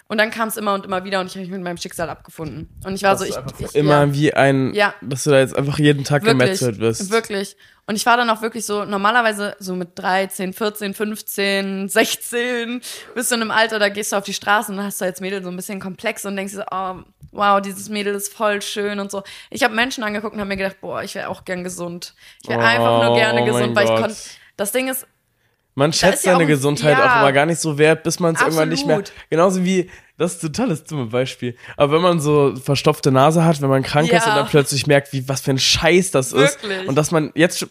Speaker 2: Und dann kam es immer und immer wieder und ich habe mich mit meinem Schicksal abgefunden. Und ich war
Speaker 3: Dass
Speaker 2: so, ich, ich
Speaker 3: immer
Speaker 2: ja,
Speaker 3: wie ein,
Speaker 2: Ja.
Speaker 3: dass du da jetzt einfach jeden Tag
Speaker 2: wirklich,
Speaker 3: gemetzelt wirst.
Speaker 2: wirklich. Und ich war dann auch wirklich so, normalerweise so mit 13, 14, 15, 16, bist du in einem Alter, da gehst du auf die Straße und hast du als Mädel so ein bisschen komplex und denkst dir so, oh, wow, dieses Mädel ist voll schön und so. Ich habe Menschen angeguckt und habe mir gedacht, boah, ich wäre auch gern gesund. Ich wäre
Speaker 3: Oh,
Speaker 2: einfach nur gerne
Speaker 3: oh
Speaker 2: gesund, weil ich
Speaker 3: Gott.
Speaker 2: konnte. Das Ding ist,
Speaker 3: Man
Speaker 2: ist
Speaker 3: schätzt
Speaker 2: ja
Speaker 3: seine
Speaker 2: auch-
Speaker 3: Gesundheit
Speaker 2: ja.
Speaker 3: auch immer gar nicht so wert, bis man es irgendwann nicht mehr. Genauso wie, das ist ein totales dumme Beispiel. Aber wenn man so verstopfte Nase hat, wenn man krank ist
Speaker 2: Ja.
Speaker 3: und dann plötzlich merkt, wie was für ein Scheiß das ist.
Speaker 2: Wirklich.
Speaker 3: Und dass man jetzt schon,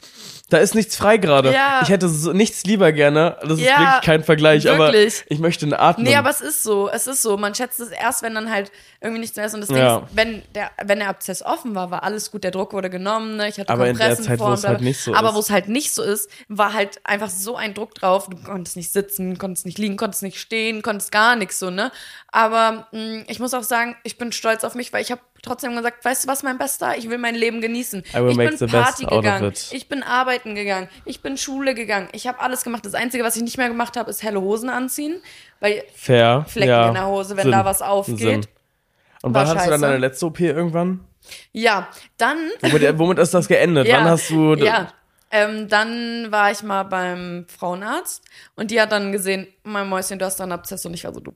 Speaker 3: da ist nichts frei gerade.
Speaker 2: Ja.
Speaker 3: Ich hätte so nichts lieber gerne. Das ist
Speaker 2: Ja,
Speaker 3: wirklich kein Vergleich, aber
Speaker 2: wirklich.
Speaker 3: ich möchte eine Atmen.
Speaker 2: Nee, aber es ist so, es ist so. Man schätzt es erst, wenn dann halt irgendwie nichts mehr ist. Und das Ding
Speaker 3: Ja.
Speaker 2: ist, wenn der, wenn der Abzess offen war, war alles gut, der Druck wurde genommen, ne? ich hatte
Speaker 3: Aber in der
Speaker 2: Kompressen
Speaker 3: Zeit,
Speaker 2: vor
Speaker 3: wo es halt nicht so
Speaker 2: Aber wo es halt nicht so ist, war halt einfach so ein Druck drauf. Du konntest nicht sitzen, konntest nicht liegen, konntest nicht stehen, konntest gar nichts so, ne? Aber mh, ich muss auch sagen, ich bin stolz auf mich, weil ich habe trotzdem gesagt, weißt du was, mein Bester, ich will mein Leben genießen. Ich bin Party gegangen, ich bin arbeiten gegangen, ich bin Schule gegangen, ich habe alles gemacht. Das Einzige, was ich nicht mehr gemacht habe, ist helle Hosen anziehen, weil
Speaker 3: Fair.
Speaker 2: Flecken
Speaker 3: ja.
Speaker 2: in der Hose, wenn
Speaker 3: Sinn.
Speaker 2: da was aufgeht.
Speaker 3: Sinn. Und wann hattest du dann deine letzte OP irgendwann?
Speaker 2: Ja, dann
Speaker 3: Womit, womit ist das geendet?
Speaker 2: Ja,
Speaker 3: Wann hast du.
Speaker 2: Ja. Ähm, dann war ich mal beim Frauenarzt und die hat dann gesehen, mein Mäuschen, du hast da einen Abszess und ich war so, du.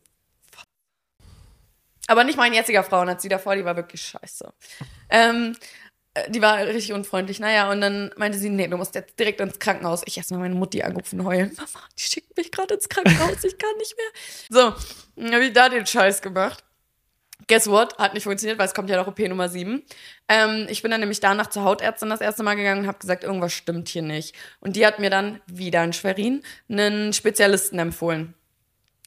Speaker 2: Aber nicht mein jetziger Frauenarzt, die davor, die war wirklich scheiße. Ähm, äh, die war richtig unfreundlich. Naja, und dann meinte sie, nee, du musst jetzt direkt ins Krankenhaus. Ich erstmal meine Mutti angerufen, heulen. Mama, die schickt mich gerade ins Krankenhaus, ich kann nicht mehr. So, dann habe ich da den Scheiß gemacht. Guess what? Hat nicht funktioniert, weil es kommt ja noch OP Nummer 7. Ähm, ich bin dann nämlich danach zur Hautärztin das erste Mal gegangen und habe gesagt, irgendwas stimmt hier nicht. Und die hat mir dann wieder in Schwerin einen Spezialisten empfohlen.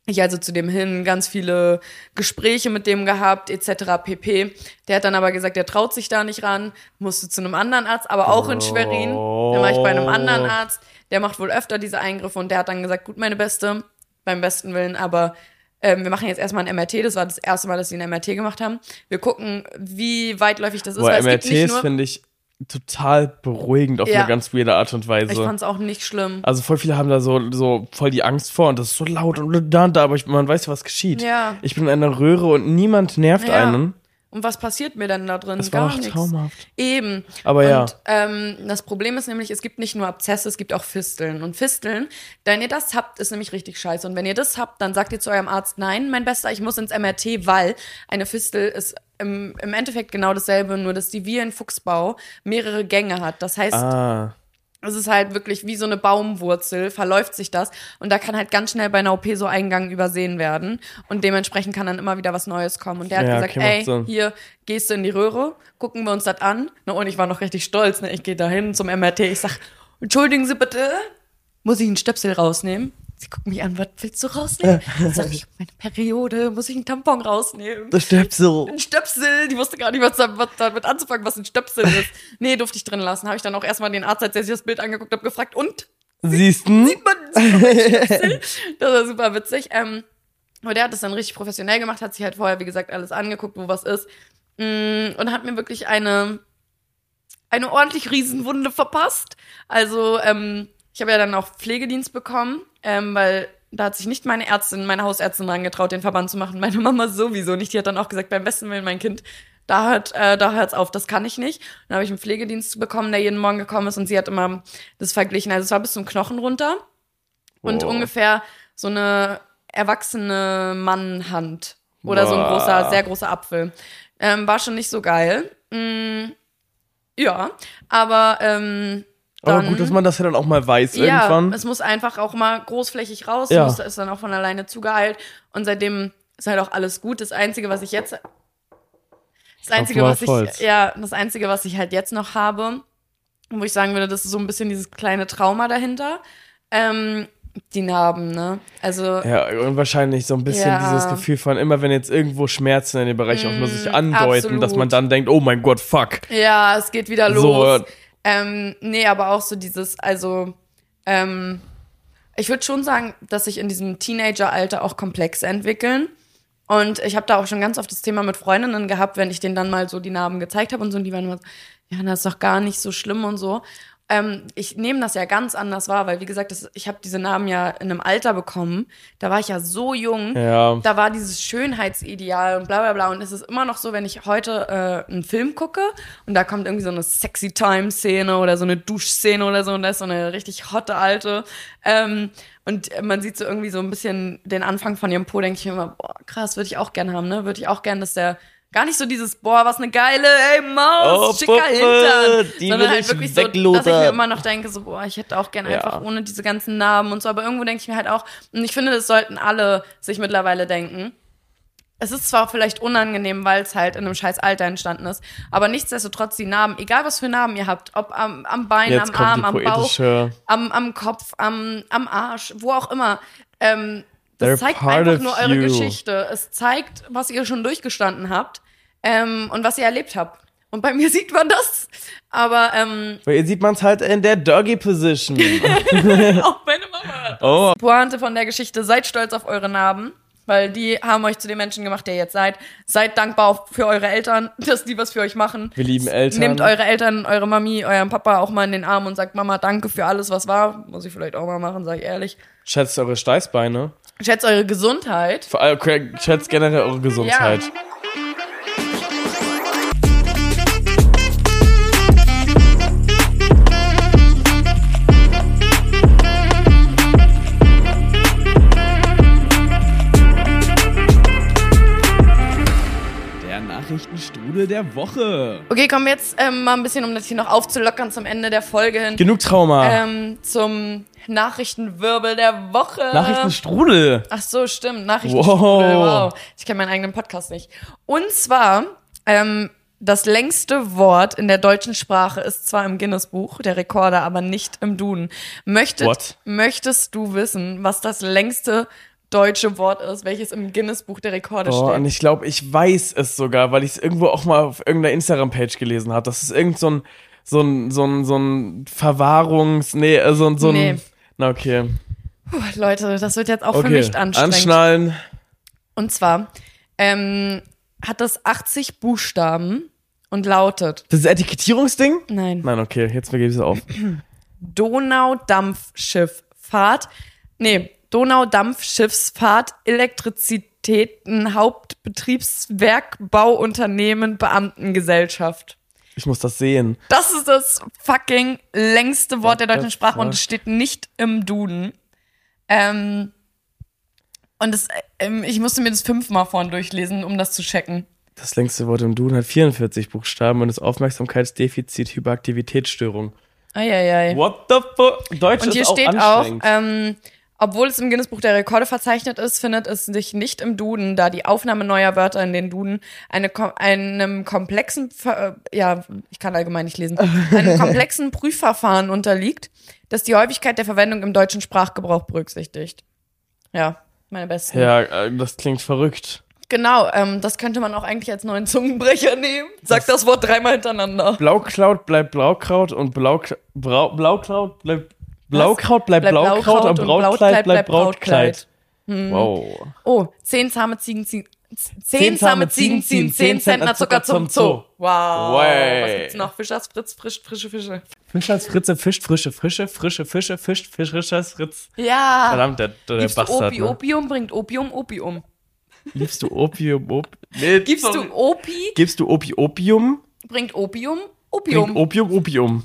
Speaker 2: Ich also zu dem hin, ganz viele Gespräche mit dem gehabt, etc. pp. Der hat dann aber gesagt, der traut sich da nicht ran, musste zu einem anderen Arzt, aber auch in Schwerin. Dann war ich bei einem anderen Arzt, der macht wohl öfter diese Eingriffe und der hat dann gesagt, gut, meine Beste, beim besten Willen, aber ähm, wir machen jetzt erstmal ein MRT. Das war das erste Mal, dass sie ein MRT gemacht haben. Wir gucken, wie weitläufig das ist,
Speaker 3: Boah,
Speaker 2: weil
Speaker 3: MRTs finde ich total beruhigend auf
Speaker 2: Ja.
Speaker 3: eine ganz weirde Art und Weise.
Speaker 2: Ich fand's auch nicht schlimm.
Speaker 3: Also voll viele haben da so, so voll die Angst vor und das ist so laut und da und da, aber ich, man weiß ja, was geschieht.
Speaker 2: Ja.
Speaker 3: Ich bin in einer Röhre und niemand nervt
Speaker 2: Ja.
Speaker 3: einen.
Speaker 2: Und was passiert mir denn da drin?
Speaker 3: Das war
Speaker 2: Gar
Speaker 3: auch
Speaker 2: nichts.
Speaker 3: traumhaft.
Speaker 2: Eben.
Speaker 3: Aber ja.
Speaker 2: Und ähm, das Problem ist nämlich, es gibt nicht nur Abzesse, es gibt auch Fisteln. Und Fisteln, wenn ihr das habt, ist nämlich richtig scheiße. Und wenn ihr das habt, dann sagt ihr zu eurem Arzt, nein, mein Bester, ich muss ins MRT, weil eine Fistel ist im, im Endeffekt genau dasselbe, nur dass die wie ein Fuchsbau mehrere Gänge hat. Das heißt,
Speaker 3: Ah.
Speaker 2: es ist halt wirklich wie so eine Baumwurzel, verläuft sich das. Und da kann halt ganz schnell bei einer OP so Eingang übersehen werden. Und dementsprechend kann dann immer wieder was Neues kommen. Und der hat
Speaker 3: Ja,
Speaker 2: gesagt,
Speaker 3: okay,
Speaker 2: ey,
Speaker 3: Sinn.
Speaker 2: hier gehst du in die Röhre, gucken wir uns das an. Ne, und ich war noch richtig stolz. Ne? Ich gehe da hin zum MRT. Ich sag, entschuldigen Sie bitte, muss ich einen Stöpsel rausnehmen? Sie guckt mich an, was willst du rausnehmen? Ich sag ich, meine Periode, muss ich einen Tampon rausnehmen?
Speaker 3: Das Stöpsel.
Speaker 2: ein Stöpsel. Die wusste gar nicht, was, da- was damit anzufangen, was ein Stöpsel ist. Nee, durfte ich drin lassen. Habe ich dann auch erstmal den Arzt, als er sich das Bild angeguckt hat, gefragt, und?
Speaker 3: Siehst du?
Speaker 2: Man sieht mein Stöpsel? Das war super witzig. Ähm, aber der hat das dann richtig professionell gemacht, hat sich halt vorher, wie gesagt, alles angeguckt, wo was ist. Mm, Und hat mir wirklich eine, eine ordentlich Riesenwunde verpasst. Also, ähm, ich habe ja dann auch Pflegedienst bekommen, ähm, weil da hat sich nicht meine Ärztin, meine Hausärztin dran getraut, den Verband zu machen. Meine Mama sowieso nicht. Die hat dann auch gesagt, beim besten Willen, mein Kind, da hört, äh, da hört's auf, das kann ich nicht. Dann habe ich einen Pflegedienst bekommen, der jeden Morgen gekommen ist und sie hat immer das verglichen. Also es war bis zum Knochen runter und
Speaker 3: Boah.
Speaker 2: ungefähr so eine erwachsene Mannhand oder so ein großer, sehr großer Apfel. Ähm, war schon nicht so geil. Mm, ja, aber ähm,
Speaker 3: Aber
Speaker 2: dann,
Speaker 3: gut, dass man das ja dann auch mal weiß
Speaker 2: ja,
Speaker 3: irgendwann.
Speaker 2: es muss einfach auch mal großflächig raus,
Speaker 3: Ja.
Speaker 2: muss, ist dann auch von alleine zugeheilt und seitdem ist halt auch alles gut. Das Einzige, was ich jetzt das Einzige, was ich,
Speaker 3: Holz.
Speaker 2: ja, das Einzige, was ich halt jetzt noch habe, wo ich sagen würde, das ist so ein bisschen dieses kleine Trauma dahinter, ähm, die Narben, ne? Also,
Speaker 3: Ja, und wahrscheinlich so ein bisschen
Speaker 2: Ja.
Speaker 3: dieses Gefühl von immer, wenn jetzt irgendwo Schmerzen in dem Bereich auch nur sich
Speaker 2: Mm,
Speaker 3: andeuten, dass man
Speaker 2: absolut.
Speaker 3: dann denkt, oh mein Gott, fuck.
Speaker 2: ja, es geht wieder
Speaker 3: So,
Speaker 2: los.
Speaker 3: äh,
Speaker 2: Ähm, nee, aber auch so dieses, also, ähm, ich würde schon sagen, dass sich in diesem Teenageralter auch Komplexe entwickeln. Und ich habe da auch schon ganz oft das Thema mit Freundinnen gehabt, wenn ich denen dann mal so die Narben gezeigt habe und so, und die waren immer so, ja, das ist doch gar nicht so schlimm und so. Ähm, ich nehme das ja ganz anders wahr, weil wie gesagt, das, ich habe diese Narben ja in einem Alter bekommen. Da war ich ja so jung.
Speaker 3: Ja.
Speaker 2: Da war dieses Schönheitsideal und bla bla bla. Und es ist immer noch so, wenn ich heute äh, einen Film gucke und da kommt irgendwie so eine sexy Time-Szene oder so eine Duschszene oder so und da ist so eine richtig hotte Alte. Ähm, und man sieht so irgendwie so ein bisschen den Anfang von ihrem Po, denke ich mir immer, boah, krass, würde ich auch gern haben, ne? Würde ich auch gern, dass der gar nicht so dieses, boah, was eine geile, ey, Maus,
Speaker 3: Oh,
Speaker 2: schicker
Speaker 3: Puppe,
Speaker 2: Hintern.
Speaker 3: die
Speaker 2: sondern halt
Speaker 3: ich
Speaker 2: wirklich so, dass ich mir
Speaker 3: weglodern.
Speaker 2: immer noch denke, so, boah, ich hätte auch gern
Speaker 3: Ja.
Speaker 2: einfach ohne diese ganzen Narben und so. Aber irgendwo denke ich mir halt auch, und ich finde, das sollten alle sich mittlerweile denken. Es ist zwar vielleicht unangenehm, weil es halt in einem scheiß Alter entstanden ist, aber nichtsdestotrotz die Narben, egal was für Narben ihr habt, ob am, am Bein,
Speaker 3: Jetzt
Speaker 2: am Arm, am Bauch, am, am Kopf, am, am Arsch, wo auch immer, ähm, das zeigt einfach nur eure
Speaker 3: you.
Speaker 2: Geschichte. Es zeigt, was ihr schon durchgestanden habt ähm, und was ihr erlebt habt. Und bei mir sieht man das, aber ähm,
Speaker 3: Weil hier sieht man es halt in der Doggy Position.
Speaker 2: auch meine Mama.
Speaker 3: oh,
Speaker 2: Pointe von der Geschichte, seid stolz auf eure Narben. Weil die haben euch zu den Menschen gemacht, der ihr jetzt seid. Seid dankbar für eure Eltern, dass die was für euch machen.
Speaker 3: Wir lieben Eltern.
Speaker 2: Nehmt eure Eltern, eure Mami, euren Papa auch mal in den Arm und sagt Mama, danke für alles, was war. Muss ich vielleicht auch mal machen, sag ich ehrlich.
Speaker 3: Schätzt eure Steißbeine.
Speaker 2: Schätzt eure Gesundheit.
Speaker 3: Vor allem, schätzt generell eure Gesundheit.
Speaker 2: Ja.
Speaker 3: Nachrichtenstrudel der Woche.
Speaker 2: Okay, kommen wir jetzt ähm, mal ein bisschen, um das hier noch aufzulockern zum Ende der Folge hin.
Speaker 3: Genug Trauma.
Speaker 2: Ähm, zum Nachrichtenwirbel der Woche.
Speaker 3: Nachrichtenstrudel.
Speaker 2: Ach so, stimmt. Nachrichtenstrudel.
Speaker 3: Wow.
Speaker 2: Wow. Ich kenne meinen eigenen Podcast nicht. Und zwar, ähm, das längste Wort in der deutschen Sprache ist zwar im Guinness-Buch der Rekorde, aber nicht im Duden. Möchtet,
Speaker 3: What?
Speaker 2: möchtest du wissen, was das längste deutsche Wort ist, welches im Guinness-Buch der Rekorde
Speaker 3: Oh, und
Speaker 2: steht?
Speaker 3: ich glaube, ich weiß es sogar, weil ich es irgendwo auch mal auf irgendeiner Instagram-Page gelesen habe. Das ist irgend so ein, so ein, so ein, so ein Verwahrungs-, nee, äh, so ein, so ein,
Speaker 2: Nee.
Speaker 3: na okay.
Speaker 2: Puh, Leute, das wird jetzt auch für
Speaker 3: Okay,
Speaker 2: mich anstrengend.
Speaker 3: anschnallen.
Speaker 2: Und zwar ähm, hat das 80 Buchstaben und lautet,
Speaker 3: Das ist Etikettierungsding?
Speaker 2: nein,
Speaker 3: Nein, okay, jetzt gebe ich es auf.
Speaker 2: Donaudampfschifffahrt, nee, Donaudampfschiffsfahrt, Elektrizitäten, Hauptbetriebswerk, Bauunternehmen, Beamtengesellschaft.
Speaker 3: Ich muss das sehen.
Speaker 2: Das ist das fucking längste Wort der deutschen Sprache und es steht nicht im Duden. Ähm, und es, ähm, ich musste mir das fünfmal vorhin durchlesen, um das zu checken.
Speaker 3: Das längste Wort im Duden hat 44 Buchstaben und ist Aufmerksamkeitsdefizit, Hyperaktivitätsstörung.
Speaker 2: Eieiei.
Speaker 3: What the fuck? Deutsch
Speaker 2: Und
Speaker 3: ist
Speaker 2: hier
Speaker 3: auch
Speaker 2: steht auch, ähm, obwohl es im Guinness-Buch der Rekorde verzeichnet ist, findet es sich nicht im Duden, da die Aufnahme neuer Wörter in den Duden eine, einem komplexen, äh, ja, ich kann allgemein nicht lesen, einem komplexen Prüfverfahren unterliegt, das die Häufigkeit der Verwendung im deutschen Sprachgebrauch berücksichtigt. Ja, meine besten.
Speaker 3: ja, äh, das klingt verrückt.
Speaker 2: Genau, ähm, das könnte man auch eigentlich als neuen Zungenbrecher nehmen. Sag das Wort dreimal hintereinander.
Speaker 3: Blaukraut bleibt Blaukraut und Blauk Brau Blaukraut bleibt Blaukraut bleibt
Speaker 2: Bleibt
Speaker 3: Blaukraut und Brautkleid bleibt Brautkleid.
Speaker 2: Hm.
Speaker 3: Wow.
Speaker 2: Oh, zehn zahme Ziegen ziehen. Zehn zahme Ziegen ziehen zehn Zentner Zucker zum Zoo. Wow.
Speaker 3: Way.
Speaker 2: Was gibt's noch? Fischers Fritz, frisch, frische Fische.
Speaker 3: Fischers Fritze fischt frische Fische, frische Fische fischt Fischers Fritz.
Speaker 2: Ja.
Speaker 3: Verdammt, der, der
Speaker 2: Gibst du
Speaker 3: Bastard.
Speaker 2: Opi,
Speaker 3: Ne?
Speaker 2: Opium bringt Opium, Opium.
Speaker 3: Liebst du Opium? Op nee,
Speaker 2: Gibst
Speaker 3: sorry.
Speaker 2: du Opi,
Speaker 3: Gibst du Opi Opium?
Speaker 2: bringt Opium,
Speaker 3: Bringt
Speaker 2: Opium.
Speaker 3: Opium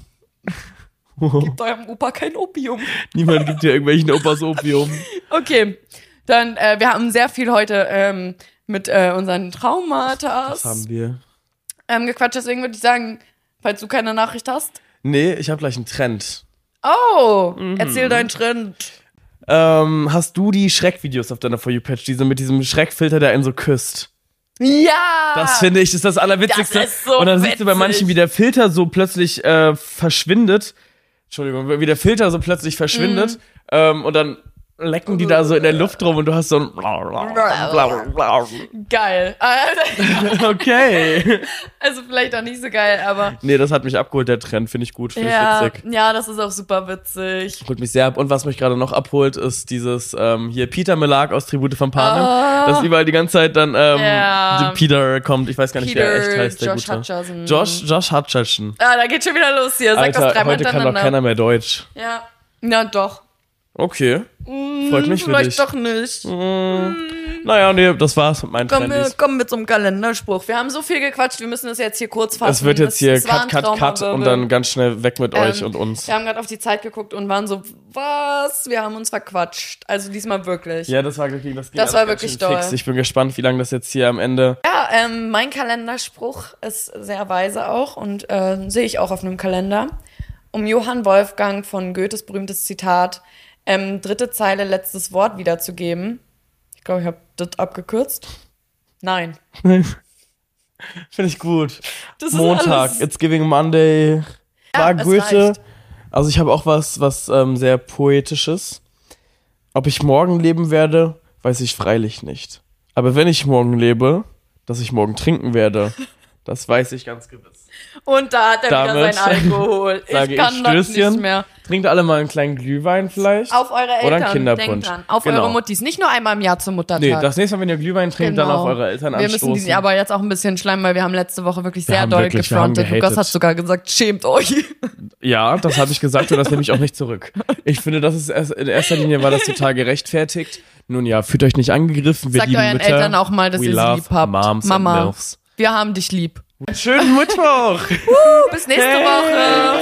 Speaker 2: Gibt eurem Opa kein Opium.
Speaker 3: Niemand gibt dir irgendwelchen Opas Opium.
Speaker 2: Okay, dann, äh, wir haben sehr viel heute ähm, mit äh, unseren Traumata
Speaker 3: Was haben wir?
Speaker 2: ähm, gequatscht. Deswegen würde ich sagen, falls du keine Nachricht hast.
Speaker 3: Nee, ich habe gleich einen Trend.
Speaker 2: Oh,
Speaker 3: Mhm.
Speaker 2: erzähl deinen Trend.
Speaker 3: Ähm, hast du die Schreckvideos auf deiner For You-Page, diese mit diesem Schreckfilter, der einen so küsst?
Speaker 2: Ja!
Speaker 3: Das finde ich, ist das Allerwitzigste.
Speaker 2: Das ist so
Speaker 3: und dann siehst du bei
Speaker 2: witzig.
Speaker 3: manchen, wie der Filter so plötzlich äh, verschwindet. Entschuldigung, wie der Filter so plötzlich verschwindet.
Speaker 2: Mhm.
Speaker 3: Ähm, und dann lecken die da so in der Luft rum und du hast so ein.
Speaker 2: Geil.
Speaker 3: okay.
Speaker 2: Also vielleicht auch nicht so geil, aber
Speaker 3: Nee, das hat mich abgeholt, der Trend. Finde ich gut. Finde
Speaker 2: ja,
Speaker 3: ich witzig.
Speaker 2: ja, das ist auch super witzig.
Speaker 3: Holt mich sehr ab. Und was mich gerade noch abholt, ist dieses ähm, hier Peter Melag aus Tribute von Panem. Dass überall die ganze Zeit dann ähm.
Speaker 2: Ja.
Speaker 3: Peter kommt. Ich weiß gar nicht, wer er echt
Speaker 2: Peter,
Speaker 3: heißt, der
Speaker 2: Josh
Speaker 3: Gute.
Speaker 2: Hutcherson.
Speaker 3: Josh, Josh Hutcherson.
Speaker 2: Ah, da geht schon wieder los hier. Sag das
Speaker 3: Alter,
Speaker 2: dreimal
Speaker 3: heute kann doch keiner mehr Deutsch.
Speaker 2: Ja. Ja, doch.
Speaker 3: Okay. Freut mich für
Speaker 2: Vielleicht
Speaker 3: dich.
Speaker 2: doch nicht.
Speaker 3: Naja, nee, das war's mit meinen
Speaker 2: Kommen wir, kommen wir zum Kalenderspruch. Wir haben so viel gequatscht, wir müssen das jetzt hier kurz fassen.
Speaker 3: Es wird jetzt hier
Speaker 2: war
Speaker 3: Cut, Cut, Cut
Speaker 2: Traumawirbel.
Speaker 3: und dann ganz schnell weg mit euch
Speaker 2: Ähm,
Speaker 3: und uns.
Speaker 2: Wir haben gerade auf die Zeit geguckt und waren so, was? Wir haben uns verquatscht. Also diesmal wirklich.
Speaker 3: Ja, das war wirklich das
Speaker 2: Das war wirklich
Speaker 3: schön fix.
Speaker 2: doll.
Speaker 3: Ich bin gespannt, wie lange das jetzt hier am Ende.
Speaker 2: Ja, ähm, mein Kalenderspruch ist sehr weise auch und äh, sehe ich auch auf einem Kalender. Um Johann Wolfgang von Goethes berühmtes Zitat, ähm, dritte Zeile, letztes Wort wiederzugeben. Ich glaube, ich habe das abgekürzt. Nein.
Speaker 3: Finde ich gut.
Speaker 2: Das
Speaker 3: Montag, It's Giving Monday.
Speaker 2: Ja,
Speaker 3: War
Speaker 2: es
Speaker 3: Goethe. Also ich habe auch was, was ähm, sehr poetisches. Ob ich morgen leben werde, weiß ich freilich nicht. Aber wenn ich morgen lebe, dass ich morgen trinken werde, Das weiß ich ganz gewiss.
Speaker 2: Und da hat er
Speaker 3: Damit
Speaker 2: wieder sein Alkohol. Ich kann
Speaker 3: ich
Speaker 2: das nicht mehr.
Speaker 3: Trinkt alle mal einen kleinen Glühwein vielleicht.
Speaker 2: Auf eure Eltern.
Speaker 3: Oder einen Kinderpunsch.
Speaker 2: Auf
Speaker 3: Genau.
Speaker 2: eure Muttis. Nicht nur einmal im Jahr zum Muttertag.
Speaker 3: Nee, das nächste Mal, wenn ihr Glühwein trinkt, dann
Speaker 2: Genau.
Speaker 3: auf eure Eltern
Speaker 2: Wir
Speaker 3: anstoßen.
Speaker 2: müssen die aber jetzt auch ein bisschen schleimen, weil wir haben letzte Woche wirklich sehr
Speaker 3: haben
Speaker 2: doll
Speaker 3: wirklich- wir
Speaker 2: gefrontet. Lukas hat sogar gesagt, schämt euch.
Speaker 3: Ja, das habe ich gesagt und das nehme ich auch nicht zurück. Ich finde, das ist erst, in erster Linie war das total gerechtfertigt. Nun ja, fühlt euch nicht angegriffen. Wir
Speaker 2: Sagt
Speaker 3: lieben
Speaker 2: euren
Speaker 3: Mütter.
Speaker 2: Eltern auch mal, dass
Speaker 3: We
Speaker 2: ihr sie lieb habt.
Speaker 3: Moms
Speaker 2: Mama. Wir haben dich lieb.
Speaker 3: Schönen Mittwoch!
Speaker 2: Bis nächste Woche.